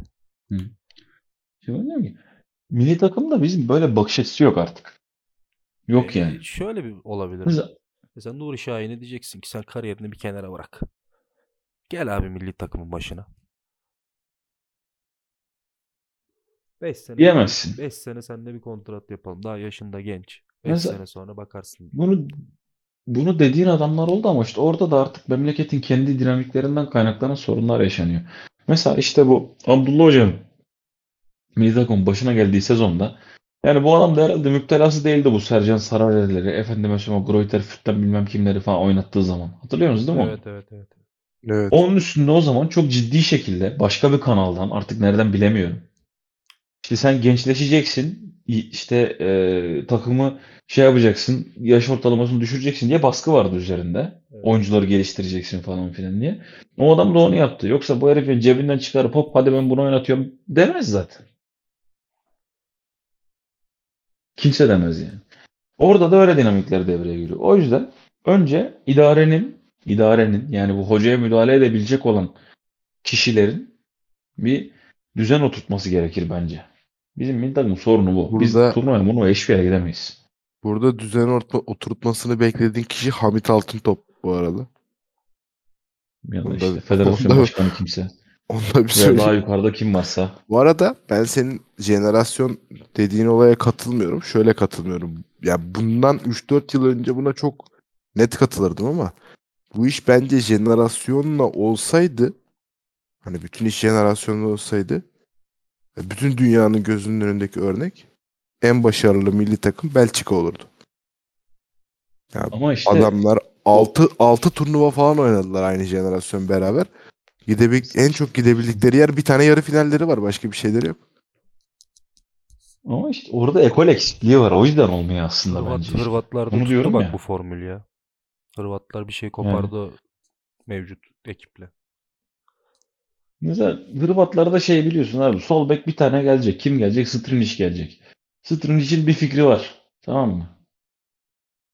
[SPEAKER 3] Şimdi ben diyorum ki milli takımda bizim böyle bakış açısı yok artık. Yok
[SPEAKER 1] Ee,
[SPEAKER 3] yani.
[SPEAKER 1] Şöyle bir olabilir.
[SPEAKER 3] Mesela
[SPEAKER 1] Mesela Nuri Şahin'e diyeceksin ki sen kariyerini bir kenara bırak. Gel abi milli takımın başına. 5 sene
[SPEAKER 3] Diyemezsin.
[SPEAKER 1] 5 sene seninle bir kontrat yapalım. Daha yaşında genç. 5
[SPEAKER 3] Mesela-
[SPEAKER 1] sene sonra bakarsın.
[SPEAKER 3] Bunu bunu dediğin adamlar oldu ama işte orada da artık memleketin kendi dinamiklerinden kaynaklanan sorunlar yaşanıyor. Mesela işte bu Abdullah milli takımın başına geldiği sezonda yani bu adam da herhalde müptelası değildi bu Sercan Sararelleri, efendime söyleyeyim o Greuther Fürth'ten bilmem kimleri falan oynattığı zaman. Hatırlıyorsunuz değil mi?
[SPEAKER 1] Evet evet evet.
[SPEAKER 2] Evet.
[SPEAKER 3] Onun üstünde o zaman çok ciddi şekilde başka bir kanaldan artık nereden bilemiyorum. İşte sen gençleşeceksin, işte e, takımı şey yapacaksın, yaş ortalamasını düşüreceksin diye baskı vardı üzerinde.
[SPEAKER 1] Evet.
[SPEAKER 3] Oyuncuları geliştireceksin falan filan diye. O adam da onu yaptı. Yoksa bu herifin cebinden çıkarıp hop hadi ben bunu oynatıyorum demez zaten. Kimse demez yani. Orada da öyle dinamikler devreye giriyor. O yüzden önce idarenin idarenin yani bu hocaya müdahale edebilecek olan kişilerin bir düzen oturtması gerekir bence. Bizim milli takımın sorunu bu. Biz
[SPEAKER 2] Burada-
[SPEAKER 3] turnuvaya bunu yere gidemeyiz.
[SPEAKER 2] Burada düzen orta- oturtmasını beklediğin kişi Hamit Altıntop bu arada.
[SPEAKER 3] Ya da
[SPEAKER 2] Onda-
[SPEAKER 3] işte federasyon
[SPEAKER 2] onda-
[SPEAKER 3] başkanı kimse.
[SPEAKER 2] Onu da bir söyleyeyim.
[SPEAKER 3] daha yukarıda kim varsa.
[SPEAKER 2] Bu arada ben senin jenerasyon dediğin olaya katılmıyorum. Şöyle katılmıyorum. Ya bundan 3-4 yıl önce buna çok net katılırdım ama bu iş bence jenerasyonla olsaydı hani bütün iş jenerasyonla olsaydı bütün dünyanın gözünün önündeki örnek en başarılı milli takım Belçika olurdu.
[SPEAKER 3] Ama işte
[SPEAKER 2] Adamlar 6 6 turnuva falan oynadılar aynı jenerasyon beraber. Gidebil en çok gidebildikleri yer bir tane yarı finalleri var. Başka bir şeyleri yok.
[SPEAKER 3] ama işte orada ekol eksikliği var. O yüzden olmuyor aslında
[SPEAKER 1] Hırvat,
[SPEAKER 3] bence.
[SPEAKER 1] Hırvatlar da
[SPEAKER 3] diyorum
[SPEAKER 1] bak
[SPEAKER 3] ya.
[SPEAKER 1] bu formül ya. Hırvatlar bir şey kopardı mevcut ekiple.
[SPEAKER 3] Mesela Hırvatlarda şey biliyorsun abi. Sol bek bir tane gelecek. Kim gelecek? Strinic gelecek. Strinic'in bir fikri var. Tamam mı?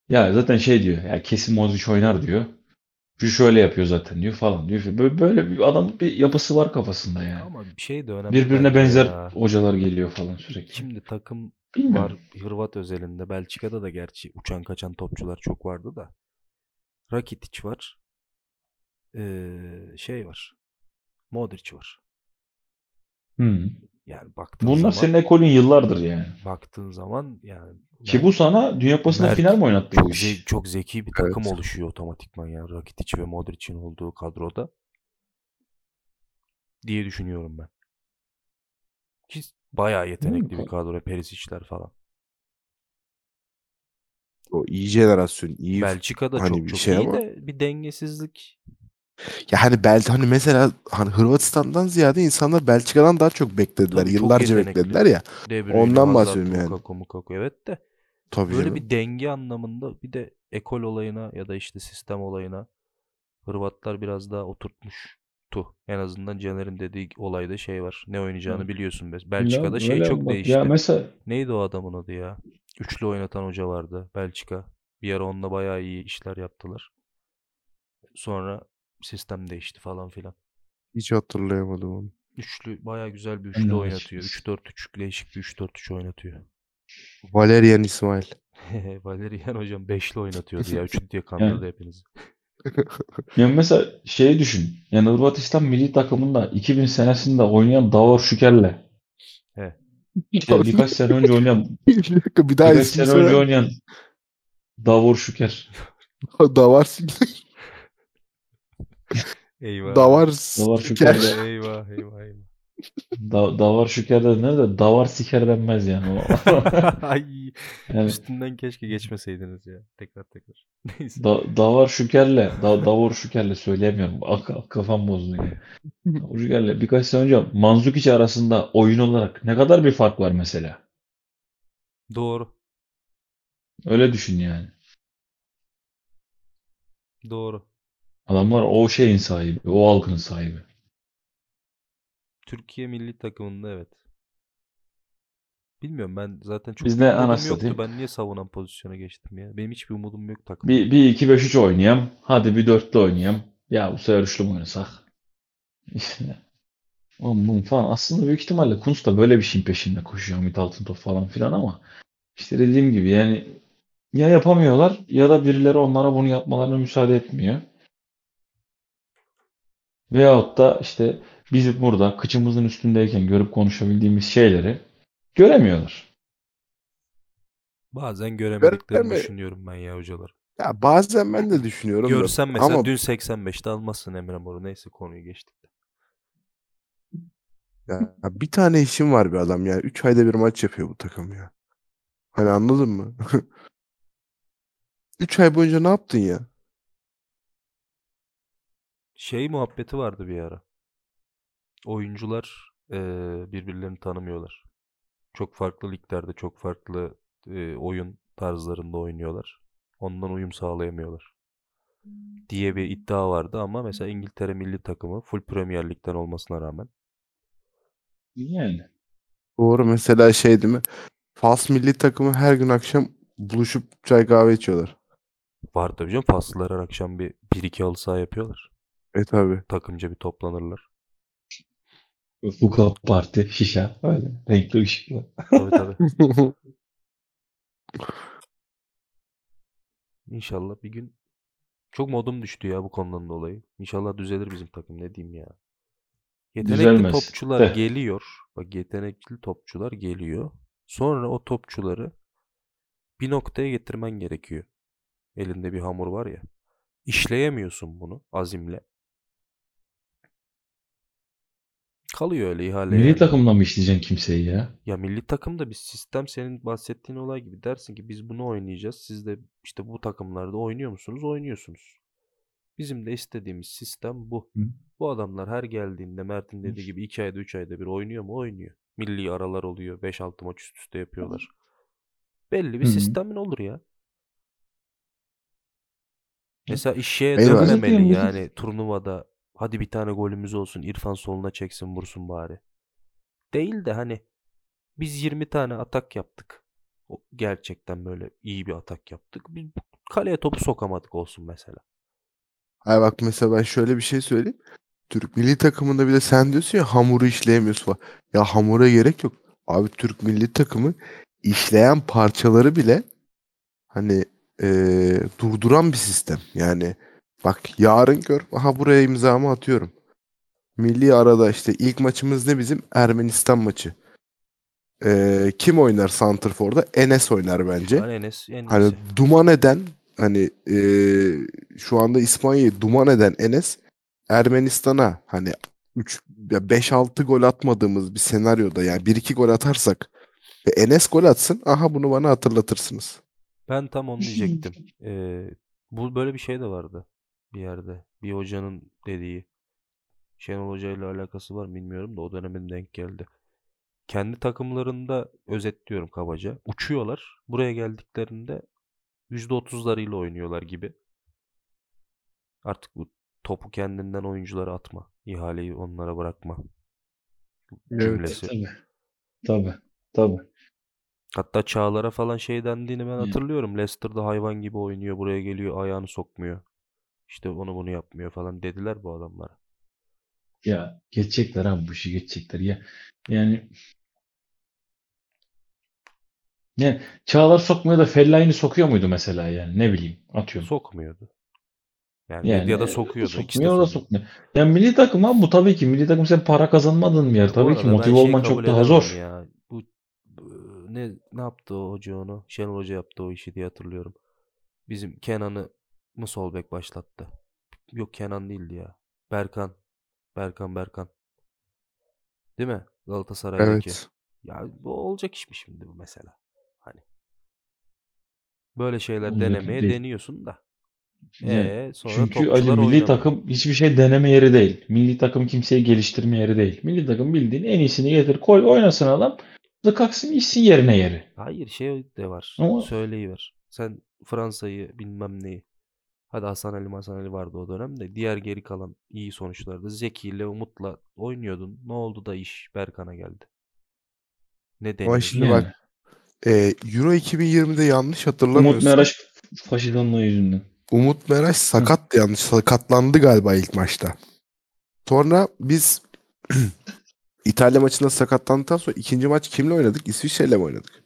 [SPEAKER 3] Ya zaten şey diyor. Ya kesin Modric oynar diyor. Şu şöyle yapıyor zaten diyor falan diyor. Böyle, böyle bir adam bir yapısı var kafasında yani.
[SPEAKER 1] Ama bir şey de önemli
[SPEAKER 3] Birbirine benzer
[SPEAKER 1] ya.
[SPEAKER 3] hocalar geliyor falan sürekli.
[SPEAKER 1] Şimdi takım
[SPEAKER 3] Bilmiyorum.
[SPEAKER 1] var Hırvat özelinde. Belçika'da da gerçi uçan kaçan topçular çok vardı da. Rakitic var. Ee, şey var. Modric var.
[SPEAKER 3] Hı.
[SPEAKER 1] Yani baktığın
[SPEAKER 3] Bunlar
[SPEAKER 1] zaman
[SPEAKER 3] senin ekolün yıllardır yani.
[SPEAKER 1] baktığın zaman yani
[SPEAKER 3] Ki bu sana Dünya Kupası'nda final mi oynattı bu
[SPEAKER 1] çok,
[SPEAKER 3] iş?
[SPEAKER 1] ze- çok zeki bir takım
[SPEAKER 2] Evet.
[SPEAKER 1] oluşuyor otomatikman yani Rakitic ve Modric'in olduğu kadroda diye düşünüyorum ben. Ki bayağı yetenekli bir
[SPEAKER 3] Hı.
[SPEAKER 1] kadro. Perisic'ler falan.
[SPEAKER 2] O iyi jenerasyon, iyi.
[SPEAKER 1] Belçika'da
[SPEAKER 2] hani
[SPEAKER 1] çok
[SPEAKER 2] bir
[SPEAKER 1] çok
[SPEAKER 2] şey
[SPEAKER 1] iyi
[SPEAKER 2] ama-
[SPEAKER 1] de bir dengesizlik.
[SPEAKER 2] Ya hani bel hani mesela hani Hırvatistan'dan ziyade insanlar Belçika'dan daha çok beklediler.
[SPEAKER 1] Tabii çok
[SPEAKER 2] Yıllarca
[SPEAKER 1] yetenekli.
[SPEAKER 2] beklediler ya.
[SPEAKER 1] De Bruyne,
[SPEAKER 2] Ondan
[SPEAKER 1] Hazard,
[SPEAKER 2] bahsediyorum yani.
[SPEAKER 1] Lukaku, Mukaku. Evet de
[SPEAKER 2] Tabii
[SPEAKER 1] böyle
[SPEAKER 2] canım.
[SPEAKER 1] bir denge anlamında bir de ekol olayına ya da işte sistem olayına Hırvatlar biraz daha oturtmuştu. En azından Caner'in dediği olayda şey var. Ne oynayacağını
[SPEAKER 3] Hı.
[SPEAKER 1] biliyorsun. Bes- Belçika'da
[SPEAKER 3] Ya
[SPEAKER 1] şey çok
[SPEAKER 3] bak,
[SPEAKER 1] değişti.
[SPEAKER 3] Ya mesela
[SPEAKER 1] Neydi o adamın adı ya? Üçlü oynatan hoca vardı Belçika. Bir ara onunla bayağı iyi işler yaptılar. Sonra sistem değişti falan filan.
[SPEAKER 2] Hiç hatırlayamadım onu.
[SPEAKER 1] Üçlü bayağı güzel bir üçlü oynatıyor.
[SPEAKER 3] açıkçası.
[SPEAKER 1] 3-4-3 değişik bir 3-4-3 oynatıyor.
[SPEAKER 2] Valerian İsmail.
[SPEAKER 1] Valerian hocam beşli oynatıyordu ya. Üçlü diye kandırdı hepinizi.
[SPEAKER 3] Yani mesela şeyi düşün. Yani Hırvatistan milli takımında 2000 senesinde oynayan Davor Şüker'le
[SPEAKER 1] He.
[SPEAKER 3] işte birkaç sene önce oynayan
[SPEAKER 2] bir dakika bir daha
[SPEAKER 3] birkaç sene önce oynayan Davor Şüker.
[SPEAKER 2] Davar
[SPEAKER 1] Eyvah.
[SPEAKER 2] Davar
[SPEAKER 3] Davar
[SPEAKER 2] Siker.
[SPEAKER 3] Şüker.
[SPEAKER 1] eyvah eyvah eyvah.
[SPEAKER 3] Da, davar Şüker de nerede? Davar Siker denmez yani. O-
[SPEAKER 1] Ay,
[SPEAKER 3] yani
[SPEAKER 1] üstünden keşke geçmeseydiniz ya. Tekrar tekrar. Neyse.
[SPEAKER 3] da, Davar Şüker'le da, Davor Şüker'le söyleyemiyorum. Ak- kafam bozdu. Davor Şüker'le birkaç sene önce Mandzukic arasında oyun olarak ne kadar bir fark var mesela?
[SPEAKER 1] Doğru.
[SPEAKER 3] Öyle düşün yani.
[SPEAKER 1] Doğru.
[SPEAKER 3] Adamlar o şeyin sahibi, o algının sahibi.
[SPEAKER 1] Türkiye milli takımında evet. Bilmiyorum ben zaten çok
[SPEAKER 3] Biz ne
[SPEAKER 1] umudum
[SPEAKER 3] anasını
[SPEAKER 1] yoktu.
[SPEAKER 3] satayım?
[SPEAKER 1] Ben niye savunan pozisyona geçtim ya? Benim hiçbir umudum yok takım.
[SPEAKER 3] Bir, bir 2 5 3 oynayayım. Hadi bir 4'te oynayayım. Ya bu sefer üçlü mü oynasak? İşte. Oğlum bunun falan. Aslında büyük ihtimalle Kunz da böyle bir şeyin peşinde koşuyor. Hamit Altıntop falan filan ama işte dediğim gibi yani ya yapamıyorlar ya da birileri onlara bunu yapmalarına müsaade etmiyor. Veyahut da işte biz burada kıçımızın üstündeyken görüp konuşabildiğimiz şeyleri göremiyorlar.
[SPEAKER 1] Bazen göremediklerini
[SPEAKER 2] Göreme-
[SPEAKER 1] düşünüyorum ben ya hocalar.
[SPEAKER 2] Ya bazen ben de düşünüyorum da.
[SPEAKER 1] Görsem mesela
[SPEAKER 2] Ama
[SPEAKER 1] dün 85'te almazsın Emre Mor'u. Neyse konuyu geçtik.
[SPEAKER 2] ya bir tane işim var bir adam ya. 3 ayda bir maç yapıyor bu takım ya. Hani anladın mı? 3 ay boyunca ne yaptın ya?
[SPEAKER 1] Şey muhabbeti vardı bir ara. Oyuncular eee, birbirlerini tanımıyorlar. Çok farklı liglerde, çok farklı eee, oyun tarzlarında oynuyorlar. Ondan uyum sağlayamıyorlar. Diye bir iddia vardı ama mesela İngiltere milli takımı full Premier Lig'den olmasına rağmen
[SPEAKER 3] Yani.
[SPEAKER 2] Doğru mesela şey değil mi? Fas milli takımı her gün akşam buluşup çay kahve içiyorlar.
[SPEAKER 1] var tabii canım. Faslılar her akşam bir 1-2 halı saha yapıyorlar.
[SPEAKER 2] E tabi.
[SPEAKER 1] Takımca bir toplanırlar.
[SPEAKER 3] Hookah parti, şişe. Öyle. Renkli ışıklı.
[SPEAKER 1] Tabii tabii. İnşallah bir gün çok modum düştü ya bu konudan dolayı. İnşallah düzelir bizim takım ne diyeyim ya. Yetenekli
[SPEAKER 3] Düzelmez.
[SPEAKER 1] topçular
[SPEAKER 3] De.
[SPEAKER 1] geliyor. Bak yetenekli topçular geliyor. Sonra o topçuları bir noktaya getirmen gerekiyor. Elinde bir hamur var ya. İşleyemiyorsun bunu azimle. Kalıyor öyle ihale
[SPEAKER 3] Milli
[SPEAKER 1] yani.
[SPEAKER 3] takımla mı işleyeceksin kimseyi ya?
[SPEAKER 1] Ya milli takımda bir sistem senin bahsettiğin olay gibi dersin ki biz bunu oynayacağız. Siz de işte bu takımlarda oynuyor musunuz? Oynuyorsunuz. Bizim de istediğimiz sistem bu.
[SPEAKER 3] Hı.
[SPEAKER 1] Bu adamlar her geldiğinde Mert'in dediği gibi 2 ayda 3 ayda bir oynuyor mu? Oynuyor. Milli aralar oluyor. 5-6 maç üst üste yapıyorlar. Belli bir
[SPEAKER 3] Hı hı.
[SPEAKER 1] sistemin olur ya. Mesela işe dönmemeli yani turnuvada hadi bir tane golümüz olsun İrfan soluna çeksin vursun bari. Değil de hani biz 20 tane atak yaptık. Gerçekten böyle iyi bir atak yaptık. Biz kaleye topu sokamadık olsun mesela.
[SPEAKER 2] Hayır bak mesela ben şöyle bir şey söyleyeyim. Türk milli takımında bile sen diyorsun ya hamuru işleyemiyorsun falan. Ya hamura gerek yok. Abi Türk milli takımı işleyen parçaları bile hani eee, durduran bir sistem. Yani bak yarın gör. Aha buraya imzamı atıyorum. Milli arada işte ilk maçımız ne bizim? Ermenistan maçı. Eee, kim oynar Santrfor'da? Enes oynar bence.
[SPEAKER 1] Yani Enes en
[SPEAKER 2] Hani duman eden hani eee, şu anda İspanya'yı duman eden Enes Ermenistan'a hani 3 5-6 gol atmadığımız bir senaryoda yani 1-2 gol atarsak ve Enes gol atsın aha bunu bana hatırlatırsınız.
[SPEAKER 1] Ben tam onu diyecektim. Ee, bu böyle bir şey de vardı bir yerde. Bir hocanın dediği. Şenol Hoca ile alakası var bilmiyorum da o dönemin denk geldi. Kendi takımlarında özetliyorum kabaca. Uçuyorlar. Buraya geldiklerinde %30'larıyla oynuyorlar gibi. Artık bu topu kendinden oyunculara atma. İhaleyi onlara bırakma. Cümlesi.
[SPEAKER 3] Tabii. Tabii. Tabii.
[SPEAKER 1] Hatta Çağlar'a falan şey dendiğini ben
[SPEAKER 3] Hı.
[SPEAKER 1] hatırlıyorum. Leicester'da hayvan gibi oynuyor. Buraya geliyor ayağını sokmuyor. İşte onu bunu yapmıyor falan dediler bu adamlara.
[SPEAKER 3] Ya geçecekler abi bu işi geçecekler ya. Yani ne Çağlar sokmuyor da Fellaini sokuyor muydu mesela yani ne bileyim atıyorum.
[SPEAKER 1] Sokmuyordu. Yani,
[SPEAKER 3] Yani
[SPEAKER 1] ya da
[SPEAKER 3] e,
[SPEAKER 1] sokuyordu. ikisi de
[SPEAKER 3] Sokmuyor da sokmuyor. Yani milli takım abi bu tabii ki milli takım sen para kazanmadığın bir yer. Tabii ki motive
[SPEAKER 1] şeyi
[SPEAKER 3] olman çok daha zor.
[SPEAKER 1] Ya. Bu, bu- ne ne yaptı o hoca onu? Şenol Hoca yaptı o işi diye hatırlıyorum. Bizim Kenan'ı mı sol bek başlattı? Yok Kenan değildi ya. Berkan. Berkan Berkan. Değil mi? Galatasaray'daki.
[SPEAKER 2] Evet.
[SPEAKER 1] Ya bu olacak iş mi şimdi bu mesela? Hani böyle şeyler
[SPEAKER 3] Olacak
[SPEAKER 1] denemeye
[SPEAKER 3] değil.
[SPEAKER 1] deniyorsun da. Ee, sonra
[SPEAKER 3] Çünkü Ali
[SPEAKER 1] topçular
[SPEAKER 3] milli
[SPEAKER 1] oynamıyor.
[SPEAKER 3] takım hiçbir şey deneme yeri değil. Milli takım kimseyi geliştirme yeri değil. Milli takım bildiğin en iyisini getir koy oynasın adam. Zıkaksın içsin yerine yeri.
[SPEAKER 1] Hayır şey de var.
[SPEAKER 3] Ama-
[SPEAKER 1] Söyleyiver. Sen Fransa'yı bilmem neyi. Hadi Hasan Ali Hasan Ali vardı o dönemde. Diğer geri kalan iyi sonuçlarda Zeki ile Umut'la oynuyordun. Ne oldu da iş Berkan'a geldi? Ne
[SPEAKER 2] Ama
[SPEAKER 1] deniyorsun?
[SPEAKER 2] şimdi
[SPEAKER 3] Yani.
[SPEAKER 2] bak e, Euro 2020'de yanlış
[SPEAKER 3] Umut
[SPEAKER 2] hatırlamıyorsam
[SPEAKER 3] Meraş faşizanlığı yüzünden.
[SPEAKER 2] Umut Meraş sakattı yanlış. Sakatlandı galiba ilk maçta. Sonra biz İtalya maçında sakatlandıktan sonra ikinci maç kimle oynadık? İsviçre'yle mi oynadık?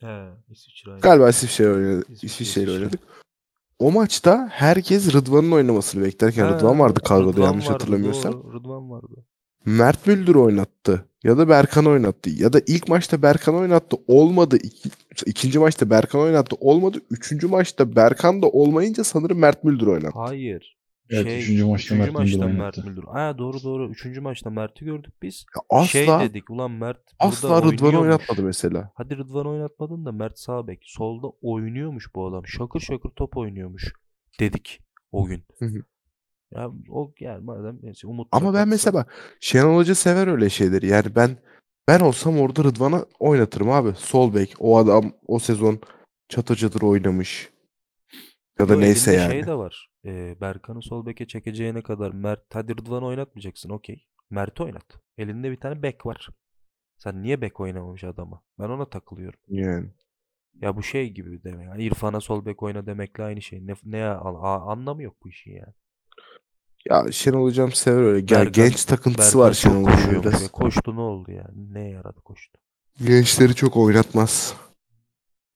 [SPEAKER 1] He, İsviçre.
[SPEAKER 2] Galiba İsviçre oynadık.
[SPEAKER 1] İsviçre,
[SPEAKER 2] İsviçre'yle
[SPEAKER 1] İsviçre.
[SPEAKER 2] O maçta herkes Rıdvan'ın oynamasını beklerken
[SPEAKER 1] Ha,
[SPEAKER 2] Rıdvan vardı kadroda
[SPEAKER 1] Rıdvan
[SPEAKER 2] yanlış
[SPEAKER 1] vardı,
[SPEAKER 2] hatırlamıyorsam.
[SPEAKER 1] doğru, Rıdvan vardı.
[SPEAKER 2] Mert Müldür oynattı ya da Berkan oynattı ya da ilk maçta Berkan oynattı olmadı. İki, ikinci maçta Berkan oynattı. Olmadı. Üçüncü maçta Berkan da olmayınca sanırım Mert Müldür oynattı.
[SPEAKER 1] Hayır.
[SPEAKER 3] Evet,
[SPEAKER 1] şey,
[SPEAKER 3] üçüncü maçta
[SPEAKER 1] üçüncü
[SPEAKER 3] Mert Müldür
[SPEAKER 1] maçta
[SPEAKER 3] oynattı.
[SPEAKER 1] Mert Müldür. Aa, doğru doğru. Üçüncü maçta Mert'i gördük biz.
[SPEAKER 2] Ya asla
[SPEAKER 1] Şey dedik ulan Mert
[SPEAKER 2] asla
[SPEAKER 1] oynuyormuş.
[SPEAKER 2] oynatmadı mesela.
[SPEAKER 1] Hadi Rıdvan oynatmadın da Mert sağ bek. Solda oynuyormuş bu adam. Şakır şakır top oynuyormuş dedik o gün.
[SPEAKER 2] Hı hı.
[SPEAKER 1] Ya o yani madem neyse Umut
[SPEAKER 2] Ama ben mesela bak, Şenol Hoca sever öyle şeyleri. Yani ben ben olsam orada Rıdvan'ı oynatırım abi. Sol bek. O adam o sezon çatır çatır oynamış. Ya da
[SPEAKER 1] Yo,
[SPEAKER 2] neyse
[SPEAKER 1] elinde
[SPEAKER 2] yani.
[SPEAKER 1] şey de var. Ee, Berkan'ı sol beke çekeceğine kadar Mert hadi Rıdvan'ı oynatmayacaksın okey. Mert'i oynat. Elinde bir tane bek var. Sen niye bek oynamamış adama? Ben ona takılıyorum.
[SPEAKER 2] Yani.
[SPEAKER 1] Ya bu şey gibi demek. Yani İrfan'a sol bek oyna demekle aynı şey. Ne, ne a- anlamı yok bu işin ya.
[SPEAKER 2] Ya Şenol Hocam sever öyle. Gel,
[SPEAKER 1] Berkan-
[SPEAKER 2] genç takıntısı
[SPEAKER 1] Berkan
[SPEAKER 2] var Şenol biraz.
[SPEAKER 1] ya. Koştu ne oldu yani? Ne yaradı koştu?
[SPEAKER 2] Gençleri çok oynatmaz.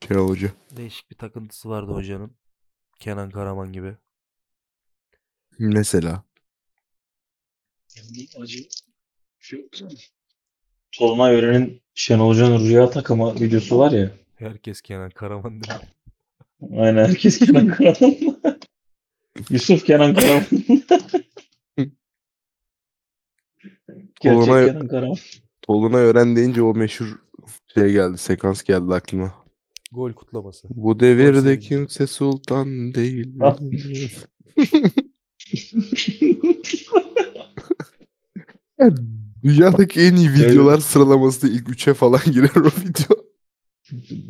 [SPEAKER 2] Şenol Hoca.
[SPEAKER 1] Değişik bir takıntısı vardı hocanın. Kenan Karaman gibi.
[SPEAKER 2] Mesela.
[SPEAKER 3] Acı. Şu Tolunay Ören'in Şenol Hoca'nın rüya takımı videosu var ya.
[SPEAKER 1] Herkes Kenan Karaman dedi.
[SPEAKER 3] Aynen herkes Kenan Karaman. Yusuf Kenan Karaman. Gerçek
[SPEAKER 2] Tolunay-
[SPEAKER 3] Kenan Karaman.
[SPEAKER 2] Tolunay öğren deyince o meşhur şey geldi. Sekans geldi aklıma.
[SPEAKER 1] Gol kutlaması.
[SPEAKER 2] Bu devirde kimse sultan değil.
[SPEAKER 3] Ah.
[SPEAKER 2] Ya, Dünyadaki en iyi videolar sıralamasında ilk 3'e falan girer o video.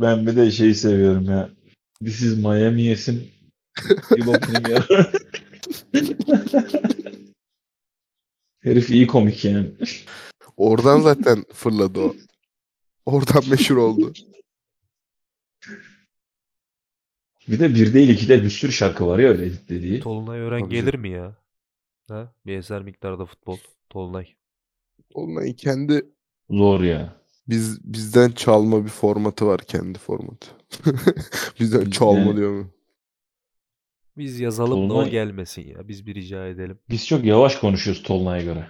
[SPEAKER 3] Ben bir de şeyi seviyorum ya. This is Miami ya. Herif iyi komik yani.
[SPEAKER 2] Oradan zaten fırladı o. Oradan meşhur oldu.
[SPEAKER 3] Bir de bir değil iki de bir sürü şarkı var ya öyle dediği.
[SPEAKER 1] Tolunay Ören
[SPEAKER 2] Tabii
[SPEAKER 1] gelir mi ya? Ha? Bir eser miktarda futbol. Tolunay.
[SPEAKER 2] Onların kendi
[SPEAKER 3] Zor ya.
[SPEAKER 2] biz bizden çalma bir formatı var kendi formatı. bizden çalma
[SPEAKER 3] Bizden-
[SPEAKER 2] diyor mu?
[SPEAKER 1] Biz yazalım da o
[SPEAKER 3] Tolunay-
[SPEAKER 1] gelmesin ya. Biz bir rica edelim.
[SPEAKER 3] Biz çok yavaş konuşuyoruz Tolunay'a göre.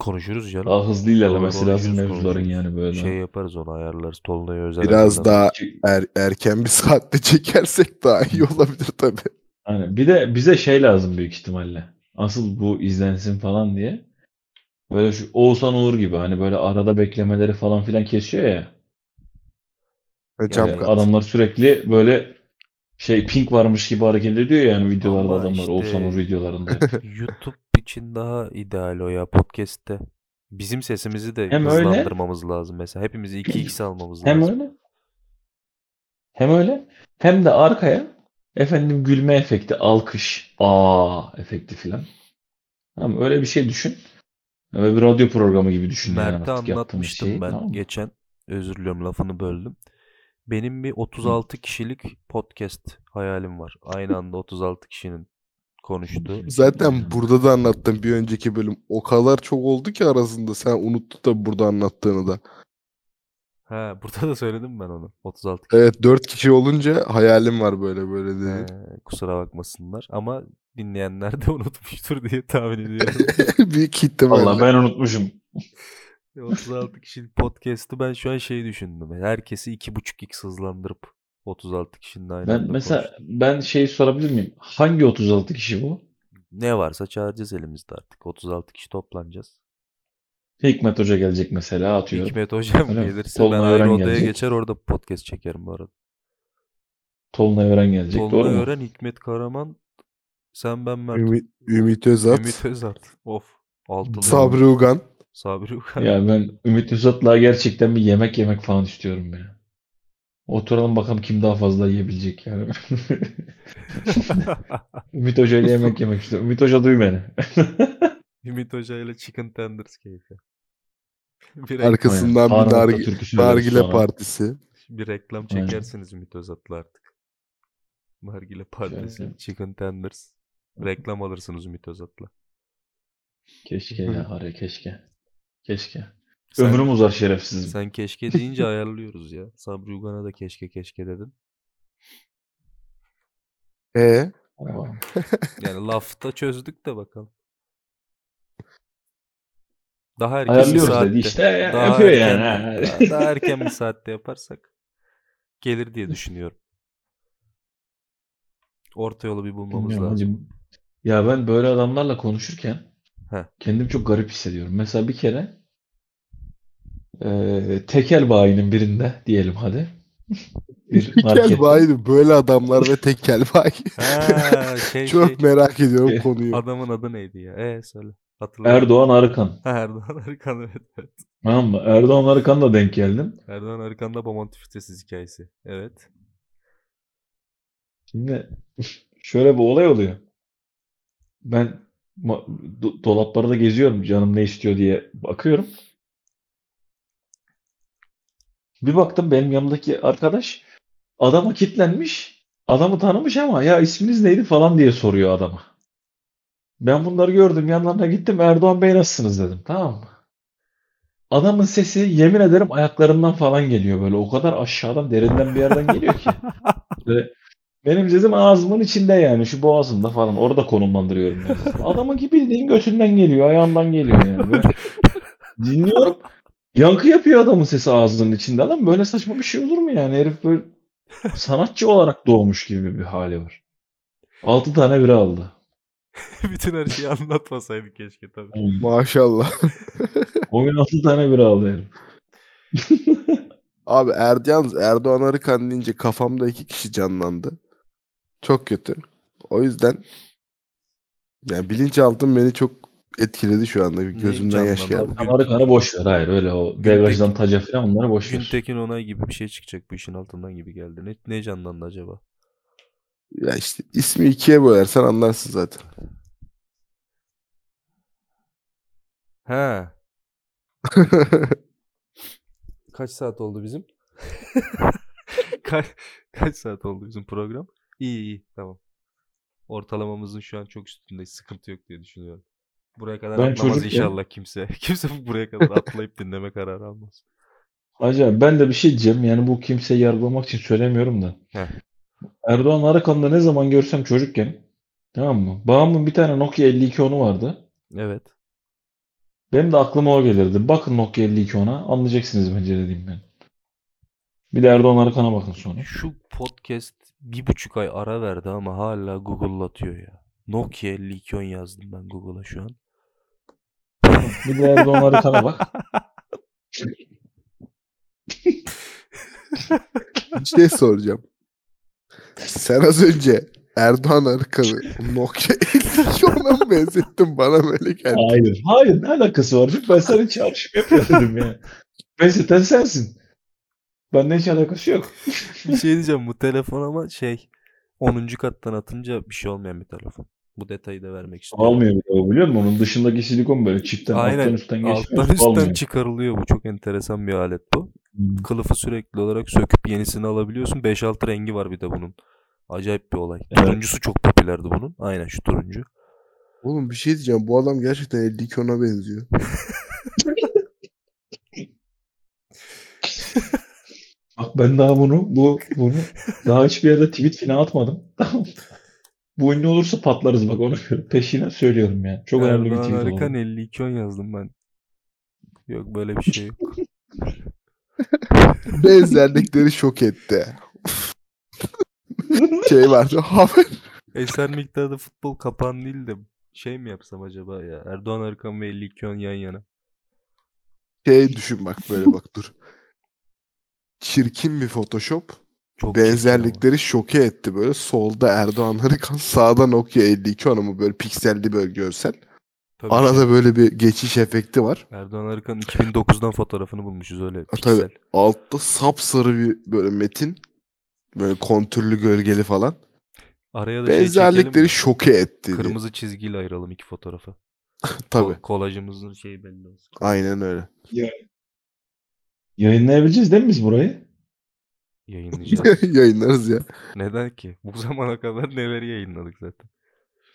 [SPEAKER 1] Konuşuruz canım.
[SPEAKER 3] Daha hızlı ilerlemesi
[SPEAKER 1] Doğru,
[SPEAKER 3] lazım
[SPEAKER 1] konuşuruz,
[SPEAKER 3] mevzuların
[SPEAKER 1] konuşuruz.
[SPEAKER 3] yani böyle.
[SPEAKER 1] Şey yaparız onu ayarlarız. Tolunay'a özel
[SPEAKER 2] Biraz
[SPEAKER 1] hazırlarız.
[SPEAKER 2] daha er, erken bir saatte çekersek daha iyi olabilir tabii.
[SPEAKER 3] Aynen. Bir de bize şey lazım büyük ihtimalle. Asıl bu izlensin falan diye. Böyle şu Oğuzhan Uğur gibi hani böyle arada beklemeleri falan filan kesiyor ya.
[SPEAKER 2] Jump
[SPEAKER 3] Yani adamlar sürekli böyle şey pink varmış gibi hareket ediyor yani videolarda
[SPEAKER 1] Ama
[SPEAKER 3] adamlar
[SPEAKER 1] işte-
[SPEAKER 3] Oğuzhan Uğur videolarında.
[SPEAKER 1] YouTube için daha ideal o ya podcast'te. Bizim sesimizi de
[SPEAKER 3] Hem öyle-
[SPEAKER 1] hızlandırmamız lazım mesela. Hepimizi 2x almamız
[SPEAKER 3] Hem
[SPEAKER 1] lazım.
[SPEAKER 3] öyle hem öyle hem de arkaya efendim gülme efekti, alkış, aa efekti filan. Tamam öyle bir şey düşün. Ve bir radyo programı gibi düşün yani
[SPEAKER 1] Mert'e
[SPEAKER 3] yaptığımız
[SPEAKER 1] anlatmıştım
[SPEAKER 3] şeyi,
[SPEAKER 1] ben
[SPEAKER 3] tamam
[SPEAKER 1] geçen. Özür diliyorum lafını böldüm. Benim bir 36 kişilik podcast hayalim var. Aynı anda 36 kişinin konuştuğu.
[SPEAKER 2] Zaten burada da anlattım bir önceki bölüm. O kadar çok oldu ki arasında. Sen unuttun da burada anlattığını da.
[SPEAKER 1] Ha, burada da söyledim ben onu. 36 kişi.
[SPEAKER 2] Evet 4 kişi olunca hayalim var böyle böyle dedi.
[SPEAKER 1] Ee, kusura bakmasınlar ama dinleyenler de unutmuştur diye tahmin ediyorum.
[SPEAKER 2] Büyük ihtimalle.
[SPEAKER 3] Vallahi ben unutmuşum.
[SPEAKER 1] 36 kişilik podcast'ı ben şu an şey düşündüm. Herkesi 2.5x hızlandırıp 36 kişinin aynı
[SPEAKER 3] Ben mesela
[SPEAKER 1] konuştuk.
[SPEAKER 3] ben şey sorabilir miyim? Hangi 36 kişi bu?
[SPEAKER 1] Ne varsa çağıracağız elimizde artık. 36 kişi toplanacağız.
[SPEAKER 3] Hikmet Hoca gelecek mesela atıyorum.
[SPEAKER 1] Hikmet hocam
[SPEAKER 3] Öyle
[SPEAKER 1] gelirse ben
[SPEAKER 3] Tolunay
[SPEAKER 1] ayrı
[SPEAKER 3] Ören
[SPEAKER 1] odaya
[SPEAKER 3] gelecek.
[SPEAKER 1] geçer orada podcast çekerim bu arada.
[SPEAKER 3] Tolunay Ören gelecek. Doğru
[SPEAKER 1] Tolunay
[SPEAKER 3] mu?
[SPEAKER 1] Ören, Hikmet Karaman, sen ben Mert.
[SPEAKER 2] Ümit, Ümit Özat,
[SPEAKER 1] Ümit Özat. Of. Altılı.
[SPEAKER 2] Sabri Ugan.
[SPEAKER 1] Sabri Ukan.
[SPEAKER 3] Ya ben Ümit Üstad'la gerçekten bir yemek yemek falan istiyorum ya. Oturalım bakalım kim daha fazla yiyebilecek yani. Ümit Hoca ile yemek yemek istiyorum. Ümit Hoca duy beni.
[SPEAKER 1] Ümit Hoca ile Chicken Tenders keyfi. Bir,
[SPEAKER 2] Arkasından
[SPEAKER 3] Aynen.
[SPEAKER 2] bir
[SPEAKER 3] söyleriz
[SPEAKER 2] nargile
[SPEAKER 3] sonra.
[SPEAKER 2] partisi.
[SPEAKER 1] bir reklam
[SPEAKER 3] Aynen.
[SPEAKER 1] çekersiniz Ümit Özat'la artık. Nargile Partisi,
[SPEAKER 3] Şöyle.
[SPEAKER 1] Chicken Tenders. Reklam alırsınız Ümit Özat'la.
[SPEAKER 3] Keşke ya Harry keşke. Keşke.
[SPEAKER 1] Sen,
[SPEAKER 3] Ömrüm uzar şerefsizim.
[SPEAKER 1] sen keşke deyince ayarlıyoruz ya. Sabri Ugan'a da keşke keşke dedin.
[SPEAKER 2] E
[SPEAKER 3] Aa,
[SPEAKER 1] Yani lafta çözdük de bakalım. Daha erken bir
[SPEAKER 3] Ayarlıyoruz
[SPEAKER 1] saatte.
[SPEAKER 3] dedi işte
[SPEAKER 1] daha
[SPEAKER 3] yapıyor
[SPEAKER 1] erken,
[SPEAKER 3] yani. ha.
[SPEAKER 1] Daha, daha erken bir saatte yaparsak. gelir diye düşünüyorum. Orta yolu bir bulmamız
[SPEAKER 3] Bilmiyorum
[SPEAKER 1] lazım.
[SPEAKER 3] hacım. Ya ben böyle adamlarla konuşurken
[SPEAKER 1] Heh.
[SPEAKER 3] kendimi çok garip hissediyorum. Mesela bir kere eee, tekel bayinin birinde diyelim hadi. Bir
[SPEAKER 2] Tekel bayi böyle adamlar ve tekel bayi.
[SPEAKER 1] Ha, şey
[SPEAKER 2] Çok
[SPEAKER 1] şey.
[SPEAKER 2] merak ediyorum
[SPEAKER 3] Şey,
[SPEAKER 2] konuyu.
[SPEAKER 1] Adamın adı neydi ya? E söyle. Hatırlıyorum.
[SPEAKER 3] Erdoğan Arıkan.
[SPEAKER 1] Ha, Erdoğan Arıkan evet, evet.
[SPEAKER 3] Tamam mı? Erdoğan Arıkan'la denk geldim.
[SPEAKER 1] Erdoğan Arıkan'da Bomonti Fitesiz hikayesi. Evet.
[SPEAKER 3] Şimdi şöyle bir olay oluyor. Ben do- dolaplarda geziyorum canım ne istiyor diye bakıyorum. Bir baktım benim yanımdaki arkadaş adama kitlenmiş. Adamı tanımış ama ya isminiz neydi falan diye soruyor adama. Ben bunları gördüm yanlarına gittim Erdoğan Bey nasılsınız dedim tamam mı? Adamın sesi yemin ederim ayaklarından falan geliyor böyle o kadar aşağıdan derinden bir yerden geliyor ki. Böyle benim sesim ağzımın içinde yani şu boğazımda falan orada konumlandırıyorum yani. Adamın ki bildiğin götünden geliyor ayağından geliyor yani. Böyle dinliyorum. Yankı yapıyor adamın sesi ağzının içinde. Adam böyle saçma bir şey olur mu yani? Herif böyle sanatçı olarak doğmuş gibi bir hali var. 6 tane biri aldı.
[SPEAKER 1] Bütün her şeyi anlatmasaydık keşke tabii.
[SPEAKER 2] Maşallah.
[SPEAKER 3] O gün 6 tane biri aldı herif.
[SPEAKER 2] Abi Erdoğan, Erdoğan Arıkan deyince kafamda iki kişi canlandı. Çok kötü. O yüzden yani bilinçaltım beni çok etkiledi şu anda. Gözümden yaş geldi.
[SPEAKER 3] Sen Arıkan'ı boş ver. Hayır öyle o Devajdan Taca falan onları boş ver.
[SPEAKER 1] Güntekin Onay gibi bir şey çıkacak bu işin altından gibi geldi. Ne, ne canlandı acaba?
[SPEAKER 2] Ya işte ismi ikiye bölersen anlarsın zaten.
[SPEAKER 1] Ha. Kaç saat oldu bizim? Ka- kaç saat oldu bizim program? İyi iyi tamam. Ortalamamızın şu an çok üstündeyiz. Sıkıntı yok diye düşünüyorum. Buraya kadar
[SPEAKER 3] Ben
[SPEAKER 1] atlamaz
[SPEAKER 3] çocukken-
[SPEAKER 1] inşallah kimse. Kimse buraya kadar atlayıp dinleme kararı almaz.
[SPEAKER 3] Acaba ben de bir şey diyeceğim. Yani bu kimseyi yargılamak için söylemiyorum da.
[SPEAKER 1] Heh.
[SPEAKER 3] Erdoğan Arıkan'da ne zaman görsem çocukken tamam mı? Babamın bir tane Nokia 5210'u vardı.
[SPEAKER 1] Evet.
[SPEAKER 3] Benim de aklıma o gelirdi. Bakın Nokia 5210'a anlayacaksınız bence dediğim ben. Bir de Erdoğan Arıkan'a bakın sonra.
[SPEAKER 1] Şu podcast bir buçuk ay ara verdi ama hala Google'latıyor ya. Nokia 5210 yazdım ben Google'a şu an.
[SPEAKER 3] Bir de Erdoğan Arıkan'a bak.
[SPEAKER 2] Bir şey soracağım. Sen az önce Erdoğan Arıkan'ı Nokia 5210'a mı benzettin? Bana böyle geldi.
[SPEAKER 3] Hayır. Hayır. Ne alakası var? Ben sana çağrışım yapıyor dedim ya. Benzeten sensin. Bende hiç alakası yok.
[SPEAKER 1] bir şey diyeceğim bu telefon ama şey 10. kattan atınca bir şey olmayan bir telefon. Bu detayı da vermek istiyorum.
[SPEAKER 3] Almıyor o biliyor musun? Onun dışındaki silikon böyle çiftten
[SPEAKER 1] Aynen.
[SPEAKER 3] alttan üstten geçmiyor.
[SPEAKER 1] Alttan üstten
[SPEAKER 3] Almıyor.
[SPEAKER 1] çıkarılıyor bu. Çok enteresan bir alet bu.
[SPEAKER 3] Hmm.
[SPEAKER 1] Kılıfı sürekli olarak söküp yenisini alabiliyorsun. 5-6 rengi var bir de bunun. Acayip bir olay.
[SPEAKER 3] Evet.
[SPEAKER 1] Turuncusu çok popülerdi bunun. Aynen şu turuncu.
[SPEAKER 2] Oğlum bir şey diyeceğim. Bu adam gerçekten 5210'a benziyor.
[SPEAKER 3] Bak ben daha bunu bu bunu daha hiçbir yerde tweet falan atmadım. bu ünlü olursa patlarız bak onu peşine söylüyorum ya. Çok önemli bir
[SPEAKER 1] Erdoğan
[SPEAKER 3] tweet oldu.
[SPEAKER 1] Arıkan 52 10 yazdım ben. Yok böyle bir şey yok.
[SPEAKER 2] Benzerlikleri şok etti. şey vardı. Haber.
[SPEAKER 1] Eser miktarda futbol kapan değil de şey mi yapsam acaba ya? Erdoğan Arıkan ve 52 10 yan yana.
[SPEAKER 2] Şey düşün bak böyle bak dur. Çirkin bir Photoshop.
[SPEAKER 1] Çok
[SPEAKER 2] Benzerlikleri şoke etti böyle. Solda Erdoğan Arıkan, sağda Nokia 52 ama böyle pikselli böyle görsel.
[SPEAKER 1] Tabii
[SPEAKER 2] Arada böyle bir geçiş efekti var.
[SPEAKER 1] Erdoğan Arıkan'ın 2009'dan fotoğrafını bulmuşuz öyle
[SPEAKER 2] tabii.
[SPEAKER 1] piksel.
[SPEAKER 2] Altta sapsarı bir böyle metin. Böyle kontürlü gölgeli falan.
[SPEAKER 1] Araya da şey
[SPEAKER 2] Benzerlikleri
[SPEAKER 1] çekelim.
[SPEAKER 2] şoke etti. diye.
[SPEAKER 1] Kırmızı çizgiyle ayıralım iki fotoğrafı.
[SPEAKER 2] Tabii.
[SPEAKER 1] Ko- kolajımızın şeyi belli olsun.
[SPEAKER 2] Aynen öyle.
[SPEAKER 3] Yayınlayabileceğiz değil mi biz burayı?
[SPEAKER 1] Yayınlayacağız.
[SPEAKER 2] Yayınlarız ya.
[SPEAKER 1] Neden ki? Bu zamana kadar neleri yayınladık zaten.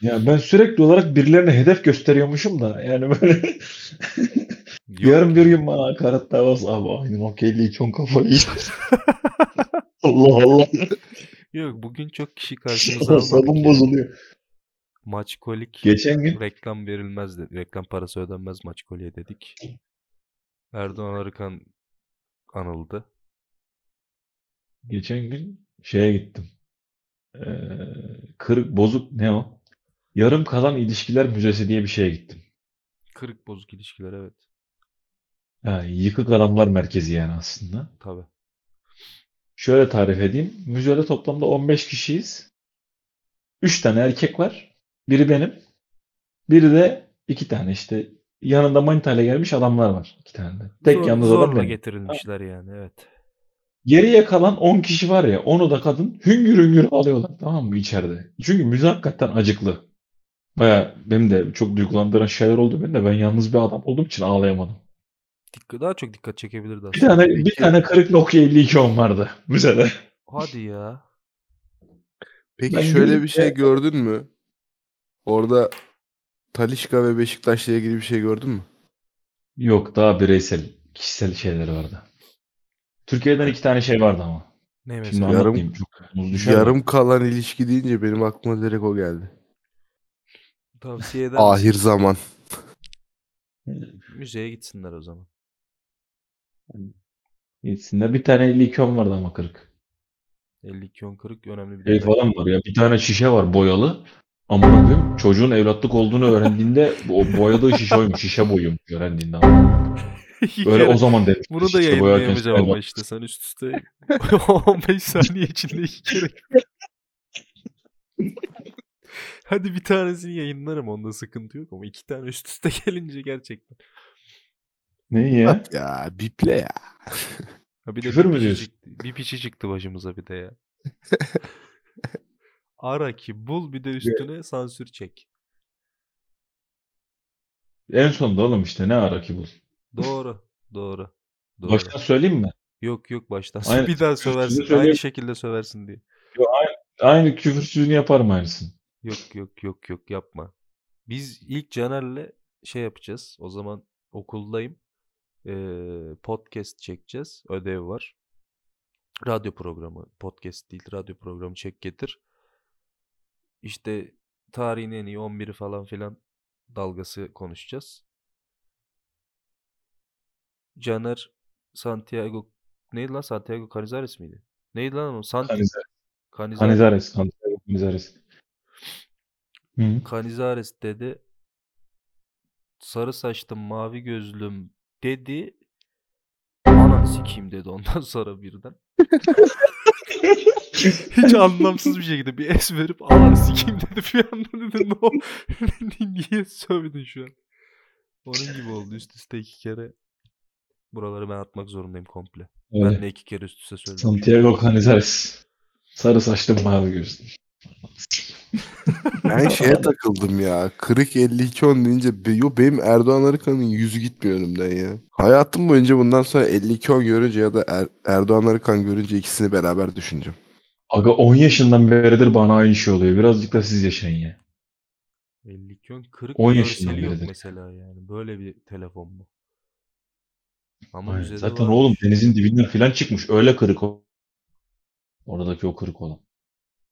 [SPEAKER 3] Ya ben sürekli olarak birilerine hedef gösteriyormuşum da yani böyle yarın bir gün bana hakaret davası abi aynı Nokia 52 kafayı yiyeceğiz. Allah Allah.
[SPEAKER 1] Yok bugün çok kişi karşımıza almadık
[SPEAKER 3] Sabun bozuluyor.
[SPEAKER 1] Maçkolik
[SPEAKER 3] Geçen gün
[SPEAKER 1] reklam verilmez dedi. Reklam parası ödenmez Maçkoli'ye dedik. Erdoğan Arıkan anıldı.
[SPEAKER 3] Geçen gün şeye gittim. Ee, kırık bozuk ne o? Yarım kalan ilişkiler müzesi diye bir şeye gittim.
[SPEAKER 1] Kırık bozuk ilişkiler evet.
[SPEAKER 3] Ha, yıkık adamlar merkezi yani aslında.
[SPEAKER 1] Tabii.
[SPEAKER 3] Şöyle tarif edeyim. Müzede toplamda 15 kişiyiz. 3 tane erkek var. Biri benim. Biri de iki tane işte yanında manitayla gelmiş adamlar var. iki tane de. Tek
[SPEAKER 1] Zor-
[SPEAKER 3] yalnız adam
[SPEAKER 1] zorla
[SPEAKER 3] benim.
[SPEAKER 1] getirilmişler yani evet.
[SPEAKER 3] Geriye kalan 10 kişi var ya onu da kadın hüngür hüngür alıyorlar tamam mı içeride. Çünkü müze hakikaten acıklı. Baya benim de çok duygulandıran şeyler oldu benim de ben yalnız bir adam olduğum için ağlayamadım.
[SPEAKER 1] Dikkat, daha çok dikkat çekebilirdi
[SPEAKER 3] Bir
[SPEAKER 1] aslında.
[SPEAKER 3] tane bir
[SPEAKER 2] Peki.
[SPEAKER 3] tane kırık Nokia 52 on vardı müzede.
[SPEAKER 1] Hadi ya.
[SPEAKER 2] Peki
[SPEAKER 3] Ben
[SPEAKER 2] şöyle bir şey
[SPEAKER 3] de-
[SPEAKER 2] gördün mü? Orada Talişka ve Beşiktaş'la ilgili bir şey gördün mü?
[SPEAKER 3] Yok daha bireysel kişisel şeyler vardı. Türkiye'den iki tane şey vardı ama.
[SPEAKER 1] Ne
[SPEAKER 3] Şimdi
[SPEAKER 1] mesela?
[SPEAKER 2] Yarım-
[SPEAKER 3] çok muz.
[SPEAKER 2] Yarım kalan ilişki deyince benim aklıma direkt o geldi.
[SPEAKER 1] Tavsiye eder misin?
[SPEAKER 2] Ahir zaman.
[SPEAKER 1] Müzeye gitsinler o zaman.
[SPEAKER 3] Gitsinler. Bir tane 52 on vardı ama kırık.
[SPEAKER 1] 52 10 kırık önemli bir
[SPEAKER 3] Şey falan var ya bir tane şişe var boyalı. Amına koyayım çocuğun evlatlık olduğunu öğrendiğinde o boyadığı şişe oymuş. Şişe boyuyormuş öğrendiğinde. Böyle o zaman demiş.
[SPEAKER 1] Bunu da
[SPEAKER 3] boyarken
[SPEAKER 1] yayınlayamayacağım ama işte sen üst üste 15 saniye içinde iki kere. Hadi bir tanesini yayınlarım onda sıkıntı yok ama iki tane üst üste gelince gerçekten.
[SPEAKER 3] Ne ya?
[SPEAKER 2] Ya biple ya.
[SPEAKER 1] Ha bir de
[SPEAKER 3] Küfür
[SPEAKER 1] bir
[SPEAKER 3] mü
[SPEAKER 1] piçi
[SPEAKER 3] diyorsun?
[SPEAKER 1] çıktı, bir piçi çıktı başımıza bir de ya. Ara ki bul bir de üstüne sansür çek.
[SPEAKER 3] En sonunda oğlum işte ne ara ki bu.
[SPEAKER 1] Doğru. Doğru. Doğru.
[SPEAKER 3] Baştan söyleyeyim mi?
[SPEAKER 1] Yok yok baştan.
[SPEAKER 3] Aynen.
[SPEAKER 1] Bir daha söversin. Aynı
[SPEAKER 3] söyleyeyim.
[SPEAKER 1] şekilde söversin diye.
[SPEAKER 3] Aynı küfürsüzünü yaparım aynısını.
[SPEAKER 1] Yok yok yok yok yapma. Biz ilk Caner'le şey yapacağız. O zaman okuldayım. Ee, podcast çekeceğiz. Ödev var. Radyo programı. Podcast değil. Radyo programı çek getir. İşte tarihin en iyi 11'i falan filan dalgası konuşacağız. Caner Santiago neydi lan? Santiago Canizares miydi? Neydi lan o? Sant
[SPEAKER 3] Canizares.
[SPEAKER 1] Canizares.
[SPEAKER 3] Canizares. Canizares. Canizares. Hı.
[SPEAKER 1] Canizares dedi. Sarı saçlım, mavi gözlüm dedi. Ananı sikeyim dedi ondan sonra birden. Hiç anlamsız bir şekilde bir es verip ananı sikeyim dedi bir anda dedi. No. Niye sövdün şu an? Onun gibi oldu üst üste iki kere. Buraları ben atmak zorundayım komple.
[SPEAKER 3] Öyle.
[SPEAKER 1] Ben de iki kere üst üste söyledim.
[SPEAKER 3] Santiago Canizares. Sarı saçlı mavi gözlü.
[SPEAKER 2] Ben şeye takıldım ya. Kırık 52 10 deyince yo benim Erdoğan Arıkan'ın yüzü gitmiyor önümden ya. Hayatım boyunca bundan sonra 52 10 görünce ya da Er- Erdoğan Arıkan görünce ikisini beraber düşüneceğim.
[SPEAKER 3] Aga 10 yaşından beridir bana aynı şey oluyor. Birazcık da siz yaşayın ya.
[SPEAKER 1] 52 ön kırık
[SPEAKER 3] 10
[SPEAKER 1] bir
[SPEAKER 3] yaşından beridir.
[SPEAKER 1] mesela yani. Böyle bir telefon bu. Ama
[SPEAKER 3] Aynen. Zaten
[SPEAKER 1] varmış.
[SPEAKER 3] oğlum denizin dibinden filan çıkmış. Öyle kırık o. Oradaki o kırık olan.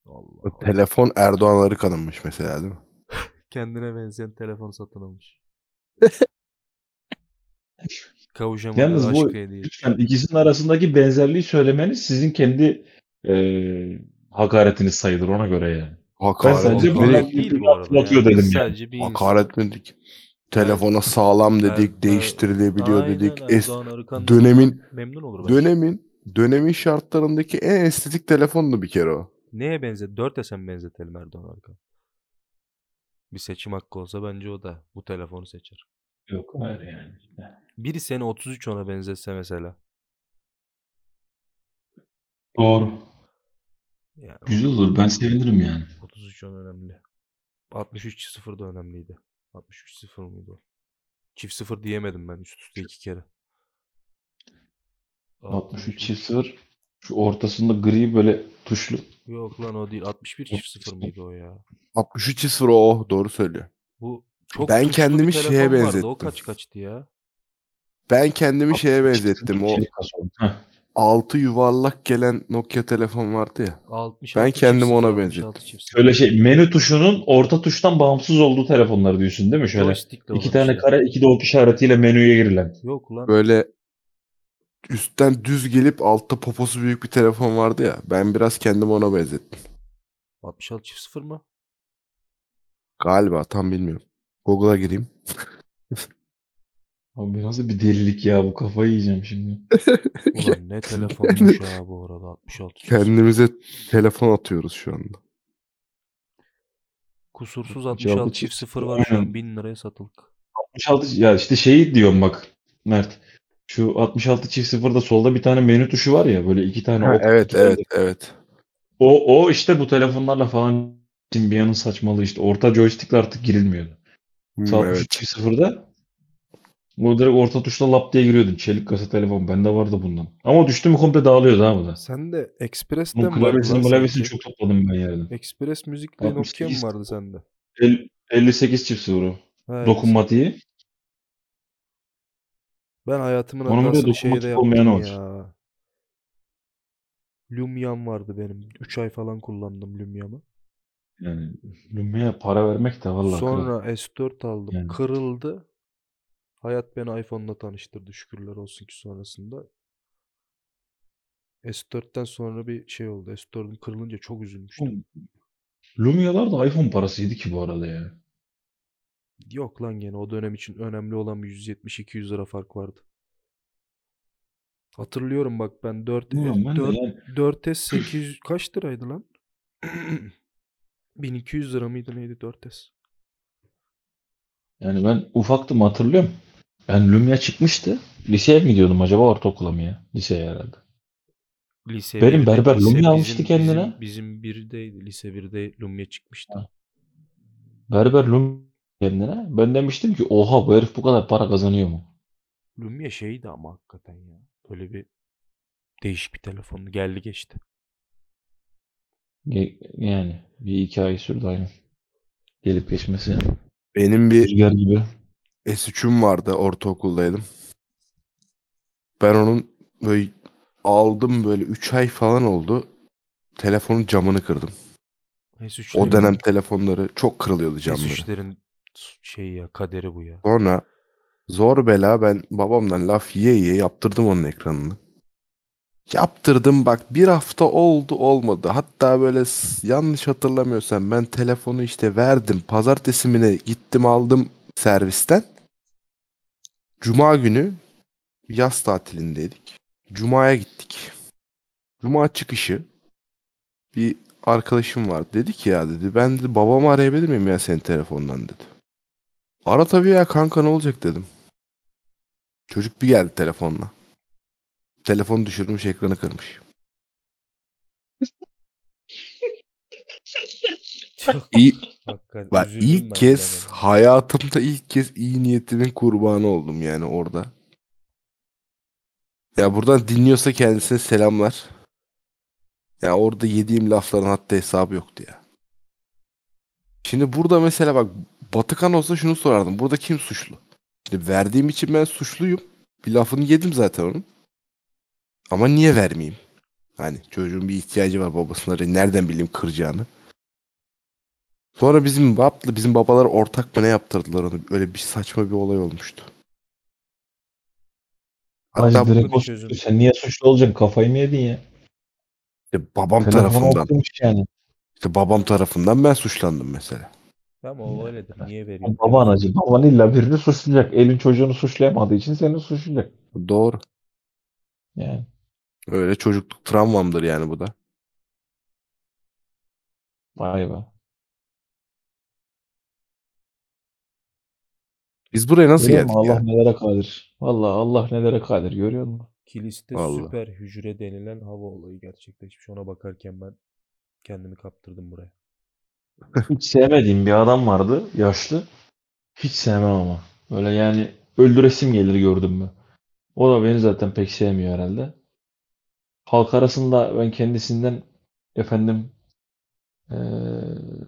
[SPEAKER 1] Allah Allah.
[SPEAKER 2] telefon Erdoğan Arıkan'ınmış mesela değil mi?
[SPEAKER 1] Kendine benzeyen telefon satın almış. Kavuşamadığı
[SPEAKER 3] Yalnız bu
[SPEAKER 1] hediye.
[SPEAKER 3] lütfen ikisinin arasındaki benzerliği söylemeniz sizin kendi eee hakaretiniz sayılır ona göre yani.
[SPEAKER 2] Hakaret
[SPEAKER 3] sadece
[SPEAKER 2] mi?
[SPEAKER 3] bu-
[SPEAKER 1] Hakaret değil bu arada. Yani.
[SPEAKER 3] dedim yani.
[SPEAKER 1] Sadece.
[SPEAKER 2] Hakaret dedik? Telefona sağlam dedik, değiştirilebiliyor
[SPEAKER 1] Aynen,
[SPEAKER 2] dedik. Es- dönemin-
[SPEAKER 1] memnun olur bence.
[SPEAKER 2] dönemin dönemin şartlarındaki en estetik telefondu bir kere o.
[SPEAKER 1] Neye benzer? 4S'e mi benzetelim Erdoğan Arıkan? Bir seçim hakkı olsa bence o da bu telefonu seçer.
[SPEAKER 3] Yok hayır yani.
[SPEAKER 1] Biri seni 33 ona benzetse mesela.
[SPEAKER 3] Doğru.
[SPEAKER 1] Yani
[SPEAKER 3] Güzel olur. Ben sevinirim yani.
[SPEAKER 1] 33 on önemli. 63 0 da önemliydi. 63 0 mıydı o? Çift 0 diyemedim ben üst üste iki kere.
[SPEAKER 3] 63 çift sıfır. Şu ortasında gri böyle tuşlu.
[SPEAKER 1] Yok lan o değil. 61 çift 0 mıydı o ya?
[SPEAKER 2] 63 0 o doğru söylüyor.
[SPEAKER 1] Bu çok
[SPEAKER 2] Ben kendimi şeye
[SPEAKER 1] vardı. O
[SPEAKER 2] benzettim.
[SPEAKER 1] kaç kaçtı ya?
[SPEAKER 2] Ben kendimi şeye benzettim. O
[SPEAKER 3] Çelik kasa oldu. Heh.
[SPEAKER 2] altı yuvarlak gelen Nokia telefon vardı ya.
[SPEAKER 1] 66
[SPEAKER 2] Ben
[SPEAKER 1] çift
[SPEAKER 2] kendimi
[SPEAKER 1] sıfır,
[SPEAKER 2] ona
[SPEAKER 1] 66 çift sıfır.
[SPEAKER 3] Şöyle şey menü tuşunun orta tuştan bağımsız olduğu telefonlar diyorsun değil mi? Şöyle iki tane
[SPEAKER 1] şey.
[SPEAKER 3] kare iki de ok işaretiyle menüye girilen.
[SPEAKER 1] Yok lan.
[SPEAKER 2] Böyle üstten düz gelip altta poposu büyük bir telefon vardı ya. Ben biraz kendimi ona benzettim.
[SPEAKER 1] 66 çift sıfır mı?
[SPEAKER 2] Galiba tam bilmiyorum. Google'a gireyim.
[SPEAKER 3] Abi nasıl bir delilik ya bu kafayı yiyeceğim şimdi.
[SPEAKER 1] Ulan ne telefonmuş ya bu arada 66 çift sıfır.
[SPEAKER 2] Kendimize telefon atıyoruz şu anda.
[SPEAKER 1] Kusursuz
[SPEAKER 3] Cevabı
[SPEAKER 1] 66 çift sıfır var şu an
[SPEAKER 3] aynen.
[SPEAKER 1] 1000 liraya satılık.
[SPEAKER 3] 66 ya işte şeyi diyorum bak Mert. Şu 66 çift sıfırda solda bir tane menü tuşu var ya böyle iki tane
[SPEAKER 2] Ha,
[SPEAKER 3] ok.
[SPEAKER 2] evet
[SPEAKER 3] iki
[SPEAKER 2] evet
[SPEAKER 3] tane-
[SPEAKER 2] evet.
[SPEAKER 3] O, o işte bu telefonlarla falan Symbian'ın saçmalığı işte. Orta joystickle artık girilmiyordu.
[SPEAKER 2] Hmm,
[SPEAKER 3] Sağ
[SPEAKER 2] evet.
[SPEAKER 3] çift sıfırda bu direkt orta tuşla lap diye giriyordun. Çelik kasa telefon. Bende vardı bundan. Ama düştü mü komple dağılıyordu ha bu da.
[SPEAKER 1] Sende Express'ten
[SPEAKER 3] Bunun klavyesini klavyesini çok topladım ben yerden.
[SPEAKER 1] Express müzikle Nokia
[SPEAKER 3] 68
[SPEAKER 1] mı vardı sende?
[SPEAKER 3] El- 58 çift.
[SPEAKER 1] Ha,
[SPEAKER 3] Dokunmatiği.
[SPEAKER 1] Ben hayatımın
[SPEAKER 3] Onun de
[SPEAKER 1] hatasını şeyde yaptım
[SPEAKER 3] var.
[SPEAKER 1] ya. Lumia'm vardı benim. 3 ay falan kullandım Lumia'mı.
[SPEAKER 3] Yani Lumia'ya para vermek de vallahi kral.
[SPEAKER 1] Sonra S4 aldım.
[SPEAKER 3] Yani.
[SPEAKER 1] Kırıldı. Hayat beni iPhone'la tanıştırdı şükürler olsun ki sonrasında. S4'ten sonra bir şey oldu. S4'üm kırılınca çok üzülmüştüm.
[SPEAKER 3] Lumia'lar da iPhone parasıydı ki bu arada ya.
[SPEAKER 1] Yok lan gene o dönem için önemli olan bir 170-200 lira fark vardı. Hatırlıyorum bak ben 4
[SPEAKER 3] Ulan ben de
[SPEAKER 1] 4
[SPEAKER 3] yani
[SPEAKER 1] 4S 800 kaç liraydı lan? 1200 lira mıydı neydi 4S?
[SPEAKER 3] Yani ben ufaktım hatırlıyorum. Ben Lumia çıkmıştı. Liseye mi gidiyordum acaba ortaokula mı ya? Liseye herhalde.
[SPEAKER 1] Lise
[SPEAKER 3] Benim
[SPEAKER 1] birde-
[SPEAKER 3] berber
[SPEAKER 1] lise
[SPEAKER 3] Lumia
[SPEAKER 1] bizim-
[SPEAKER 3] almıştı kendine.
[SPEAKER 1] Bizim, bizim birdeydi. Lise 1'de Lumia çıkmıştı.
[SPEAKER 3] Ha. Berber Lumia kendine. Ben demiştim ki oha bu herif bu kadar para kazanıyor mu?
[SPEAKER 1] Lumia şeydi ama hakikaten ya. Böyle bir değişik bir telefondu. Geldi geçti.
[SPEAKER 3] Ge- Yani bir iki ay sürdü aynen. Gelip geçmesi.
[SPEAKER 2] Benim bir
[SPEAKER 3] Rüzgar gibi.
[SPEAKER 2] S3'üm vardı ortaokuldaydım. Ben onun böyle aldım böyle 3 ay falan oldu. Telefonun camını kırdım.
[SPEAKER 1] S3'lerin,
[SPEAKER 2] O dönem telefonları çok kırılıyordu camları.
[SPEAKER 1] S3'lerin şeyi ya kaderi bu ya.
[SPEAKER 2] Sonra zor bela ben babamdan laf yiye yiye yaptırdım onun ekranını. Yaptırdım bak bir hafta oldu olmadı. Hatta böyle yanlış hatırlamıyorsam ben telefonu işte verdim. Pazartesi mi ne gittim aldım servisten. Cuma günü yaz tatilindeydik. Cuma'ya gittik. Cuma çıkışı bir arkadaşım vardı. Dedi ki ya dedi ben dedi babamı arayabilir miyim ya senin telefondan dedi. Ara tabii ya kanka ne olacak dedim. Çocuk bir geldi telefonla. Telefonu düşürmüş ekranı kırmış.
[SPEAKER 1] Çok
[SPEAKER 2] İyi, bak ilk kez
[SPEAKER 1] bilemedim.
[SPEAKER 2] hayatımda ilk kez iyi niyetimin kurbanı oldum yani orada. Ya buradan dinliyorsa kendisine selamlar. Ya orada yediğim lafların hatta hesabı yoktu ya. Şimdi burada mesela bak Batıkan olsa şunu sorardım. Burada kim suçlu? Şimdi verdiğim için ben suçluyum. Bir lafını yedim zaten onun. Ama niye vermeyeyim? Hani çocuğun bir ihtiyacı var babasına. Nereden bileyim kıracağını. Sonra bizim babla bizim babalar ortak mı ne yaptırdılar onu. Öyle bir saçma bir olay olmuştu. Hatta
[SPEAKER 3] Hacı direkt
[SPEAKER 1] çözüm.
[SPEAKER 3] suçlu. Sen niye suçlu olacaksın? Kafayı mı yedin ya?
[SPEAKER 2] işte babam
[SPEAKER 3] Telefonu
[SPEAKER 2] tarafından.
[SPEAKER 3] yani.
[SPEAKER 2] İşte babam tarafından ben suçlandım mesela.
[SPEAKER 1] Ama o öyledir. Niye veriyor?
[SPEAKER 3] Baban acı. Baban illa birini suçlayacak. Elin çocuğunu suçlayamadığı için seni suçlayacak.
[SPEAKER 2] Doğru.
[SPEAKER 3] Yani.
[SPEAKER 2] Öyle çocukluk travmamdır yani bu da.
[SPEAKER 3] Vay be.
[SPEAKER 2] Biz buraya nasıl
[SPEAKER 3] Görüyor
[SPEAKER 2] geldik
[SPEAKER 3] musun? Allah
[SPEAKER 2] ya?
[SPEAKER 3] nelere kadir. Vallahi Allah nelere kadir görüyor musun?
[SPEAKER 1] Kiliste
[SPEAKER 2] Vallahi.
[SPEAKER 1] süper hücre denilen hava olayı gerçekleşmiş. Ona bakarken ben kendimi kaptırdım buraya.
[SPEAKER 3] Hiç sevmediğim bir adam vardı. Yaşlı. Hiç sevmem ama. Böyle yani öldüresim gelir gördüm mü. O da beni zaten pek sevmiyor herhalde. Halk arasında ben kendisinden efendim eee,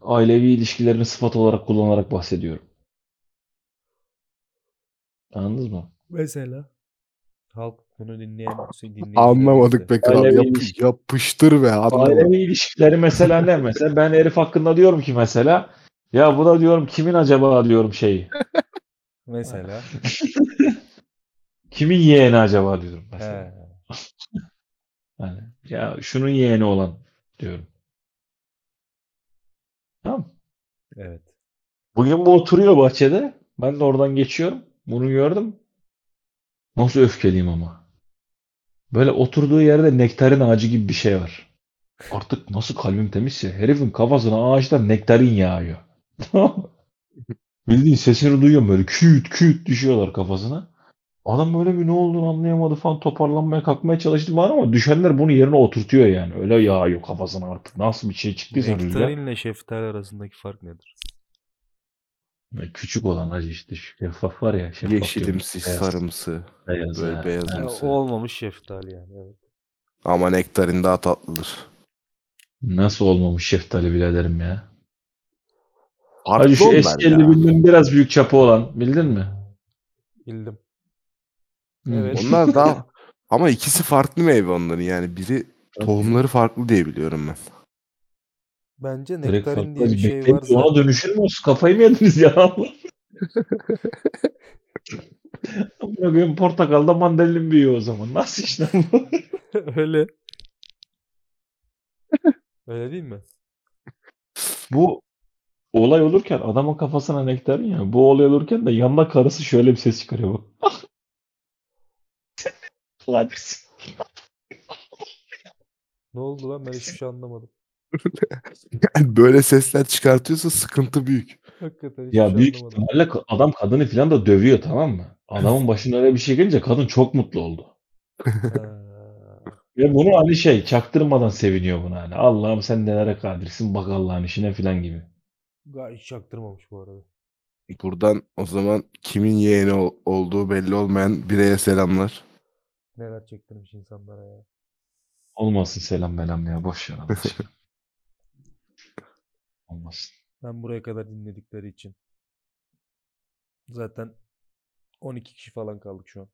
[SPEAKER 3] ailevi ilişkilerini sıfat olarak kullanarak bahsediyorum. Anladınız mı?
[SPEAKER 1] Mesela halk bunu dinleyen dinleyicilerimiz
[SPEAKER 2] Anlamadık be kral.
[SPEAKER 3] Ailevi
[SPEAKER 2] Yap-
[SPEAKER 3] ilişki.
[SPEAKER 2] yapıştır be anlamadım.
[SPEAKER 3] Ailevi ilişkileri mesela ne mesela? Ben herif hakkında diyorum ki mesela ya bu da diyorum kimin acaba diyorum şeyi.
[SPEAKER 1] Mesela.
[SPEAKER 3] Kimin yeğeni acaba diyorum mesela.
[SPEAKER 1] He.
[SPEAKER 3] Hani ya şunun yeğeni olan diyorum. Tamam.
[SPEAKER 1] Evet.
[SPEAKER 3] Bugün bu oturuyor bahçede. Ben de oradan geçiyorum. Bunu gördüm. Nasıl öfkeliyim ama. Böyle oturduğu yerde nektarin ağacı gibi bir şey var. Artık nasıl kalbim temizse herifin kafasına ağaçtan nektarin yağıyor. Bildiğin sesini duyuyorum böyle küt küt düşüyorlar kafasına. Adam böyle bir ne olduğunu anlayamadı falan toparlanmaya kalkmaya çalıştı var ama düşenler bunu yerine oturtuyor yani. Öyle yağıyor kafasına artık. Nasıl bir şey çıktıysa rüzgar.
[SPEAKER 1] Nektarinle şeftali arasındaki fark nedir?
[SPEAKER 3] Küçük olan acı işte şeffaf var ya. Şeffaf
[SPEAKER 2] Yeşilimsi.
[SPEAKER 3] Beyaz,
[SPEAKER 2] sarımsı,
[SPEAKER 3] beyaz,
[SPEAKER 2] böyle
[SPEAKER 3] ha.
[SPEAKER 2] beyazımsı.
[SPEAKER 1] Ha, olmamış şeftali yani. Evet.
[SPEAKER 2] Ama nektarin daha tatlıdır.
[SPEAKER 3] Nasıl olmamış şeftali biraderim ya.
[SPEAKER 2] Farklı
[SPEAKER 3] Hacı şu eski elde bildiğin biraz büyük çapı olan bildin mi?
[SPEAKER 1] Bildim.
[SPEAKER 3] Hı.
[SPEAKER 1] Evet.
[SPEAKER 2] Onlar daha ama ikisi farklı meyve onların yani biri tohumları farklı diye biliyorum ben.
[SPEAKER 1] Bence
[SPEAKER 3] Direkt
[SPEAKER 1] nektarin diye bir şey var
[SPEAKER 3] Ona
[SPEAKER 1] zaten.
[SPEAKER 3] dönüşür mü? Kafayı mı yediniz ya? Koyayım portakalda mandalin büyüyor o zaman. Nasıl işte bu?
[SPEAKER 1] Öyle. Öyle değil mi?
[SPEAKER 3] Bu olay olurken adamın kafasına nektarin ya. Bu olay olurken de yanında karısı şöyle bir ses çıkarıyor bak.
[SPEAKER 1] Ne oldu lan ben hiçbir şey anlamadım.
[SPEAKER 2] Yani böyle sesler çıkartıyorsa sıkıntı büyük.
[SPEAKER 1] Hakikaten
[SPEAKER 3] Ya
[SPEAKER 1] şey
[SPEAKER 3] büyük
[SPEAKER 1] anlamadım.
[SPEAKER 3] ihtimalle adam kadını falan da dövüyor tamam mı? Adamın başına öyle bir şey gelince kadın çok mutlu oldu. Ve bunu hani şey çaktırmadan seviniyor buna hani. Allah'ım sen nelere kadirsin bak Allah'ın işine falan gibi.
[SPEAKER 1] hiç çaktırmamış bu arada.
[SPEAKER 2] Buradan o zaman kimin yeğeni ol- olduğu belli olmayan bireye selamlar.
[SPEAKER 1] Neler çektirmiş insanlara ya.
[SPEAKER 3] Olmasın selam belam ya boş ver Olmasın.
[SPEAKER 1] Ben buraya kadar dinledikleri için. Zaten 12 kişi falan kaldık şu an.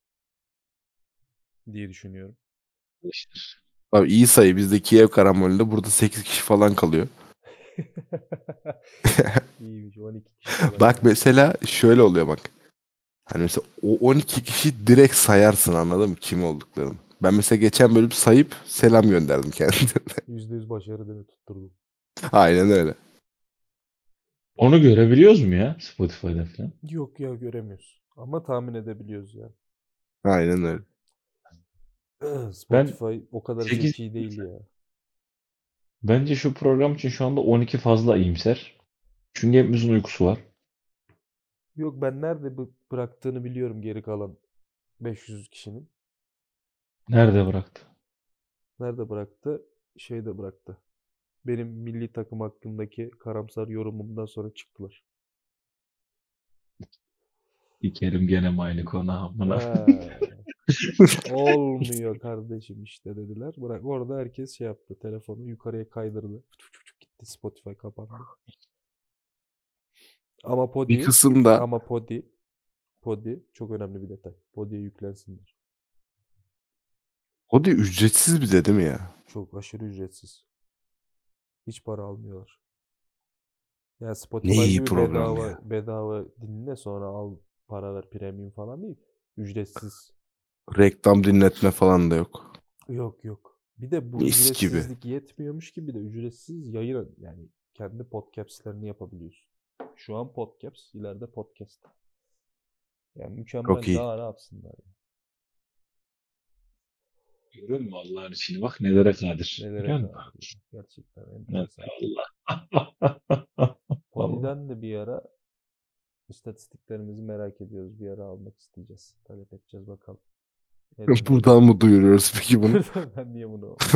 [SPEAKER 1] Diye düşünüyorum.
[SPEAKER 2] Abi iyi sayı bizde Kiev karambolünde burada 8 kişi falan kalıyor.
[SPEAKER 1] İyiymiş 12 kişi falan.
[SPEAKER 2] Bak mesela şöyle oluyor bak. Hani mesela o 12 kişi direkt sayarsın anladın mı kim olduklarını. Ben mesela geçen bölüm sayıp selam gönderdim kendime.
[SPEAKER 1] %100 başarı değil mi tutturdum.
[SPEAKER 2] Aynen öyle.
[SPEAKER 3] Onu görebiliyoruz mu ya Spotify'da falan?
[SPEAKER 1] Yok ya göremiyoruz. Ama tahmin edebiliyoruz yani.
[SPEAKER 2] Aynen öyle.
[SPEAKER 1] Spotify o kadar
[SPEAKER 3] sekiz-
[SPEAKER 1] zeki değil ya.
[SPEAKER 3] Bence şu program için şu anda 12 fazla iyimser. Çünkü hepimizin uykusu var.
[SPEAKER 1] Yok ben nerede bıraktığını biliyorum geri kalan 500 kişinin.
[SPEAKER 3] Nerede bıraktı?
[SPEAKER 1] Nerede bıraktı? Şeyde bıraktı. Benim milli takım hakkındaki karamsar yorumumdan sonra çıktılar.
[SPEAKER 3] İkerim gene aynı konu amına.
[SPEAKER 1] Olmuyor kardeşim işte dediler. Bırak orada herkes şey yaptı. Telefonu yukarıya kaydırdı. Gitti. Spotify kapandı. Ama Podi
[SPEAKER 2] Bir kısımda
[SPEAKER 1] ama Podi Podi çok önemli bir detay. Podi'ye yüklensinler.
[SPEAKER 2] o da ücretsiz bir de değil mi ya?
[SPEAKER 1] Çok aşırı ücretsiz. Hiç para almıyorlar. Yani Spotify
[SPEAKER 2] iyi
[SPEAKER 1] gibi
[SPEAKER 2] program
[SPEAKER 1] bedava
[SPEAKER 2] ya.
[SPEAKER 1] bedava dinle sonra al para ver premium falan değil. Ücretsiz.
[SPEAKER 2] Reklam dinletme falan da yok.
[SPEAKER 1] Yok yok. Bir de bu
[SPEAKER 2] Mis gibi.
[SPEAKER 1] ücretsizlik yetmiyormuş gibi de ücretsiz yayın yani kendi podcast'lerini yapabiliyorsun. Şu an podcast, ileride podcast. Yani mükemmel
[SPEAKER 2] Çok iyi.
[SPEAKER 1] daha ne yapsınlar ya.
[SPEAKER 3] Görüyor musun Allah'ın içini? Bak nelere kadir.
[SPEAKER 1] Nelere
[SPEAKER 3] Görüyor
[SPEAKER 1] kadir. Gerçekten
[SPEAKER 3] Evet,
[SPEAKER 1] enteresan.
[SPEAKER 3] Allah.
[SPEAKER 1] Poli'den de bir ara istatistiklerimizi merak ediyoruz. Bir ara almak isteyeceğiz. Talep edeceğiz bakalım. Dönüyor?
[SPEAKER 2] Buradan mı duyuruyoruz peki bunu?
[SPEAKER 1] ben niye bunu?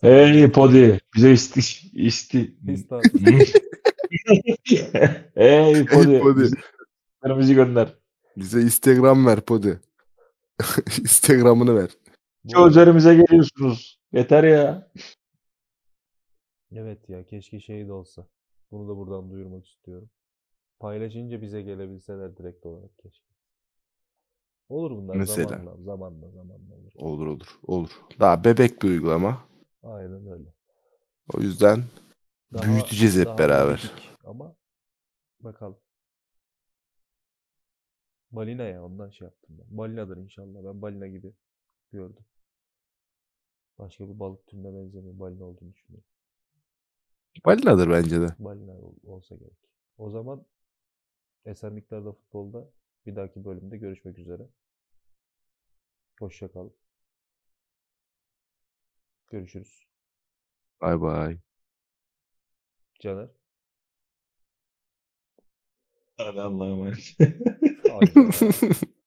[SPEAKER 3] Hey Podi bize isti isti. Hey Podi.
[SPEAKER 2] Podi.
[SPEAKER 3] bize Bizi gönder.
[SPEAKER 2] Bize Instagram ver Podi. Instagram'ını ver.
[SPEAKER 1] Bu-
[SPEAKER 3] Üzerimize geliyorsunuz. Yeter ya.
[SPEAKER 1] Evet ya keşke şey de olsa. Bunu da buradan duyurmak istiyorum. Paylaşınca bize gelebilseler direkt olarak keşke. Olur bunlar
[SPEAKER 2] Mesela.
[SPEAKER 1] zamanla, zamanla, zamanla olur.
[SPEAKER 2] Olur olur olur. Daha bebek bir uygulama.
[SPEAKER 1] Aynen öyle.
[SPEAKER 2] O yüzden
[SPEAKER 1] Daha-
[SPEAKER 2] büyüteceğiz hep
[SPEAKER 1] daha
[SPEAKER 2] beraber.
[SPEAKER 1] Ama bakalım. Balina ya ondan şey yaptım ben. Balinadır inşallah. Ben balina gibi gördüm. Başka bir balık türüne benzemiyor. Balina olduğunu düşünüyorum.
[SPEAKER 2] Balinadır bence de.
[SPEAKER 1] Balina ol- olsa gerek. O zaman Eser Miktar'da futbolda bir dahaki bölümde görüşmek üzere. Hoşça kalın. Görüşürüz.
[SPEAKER 2] Bay bay.
[SPEAKER 1] Caner.
[SPEAKER 3] Hadi Allah'a emanet.
[SPEAKER 1] all you.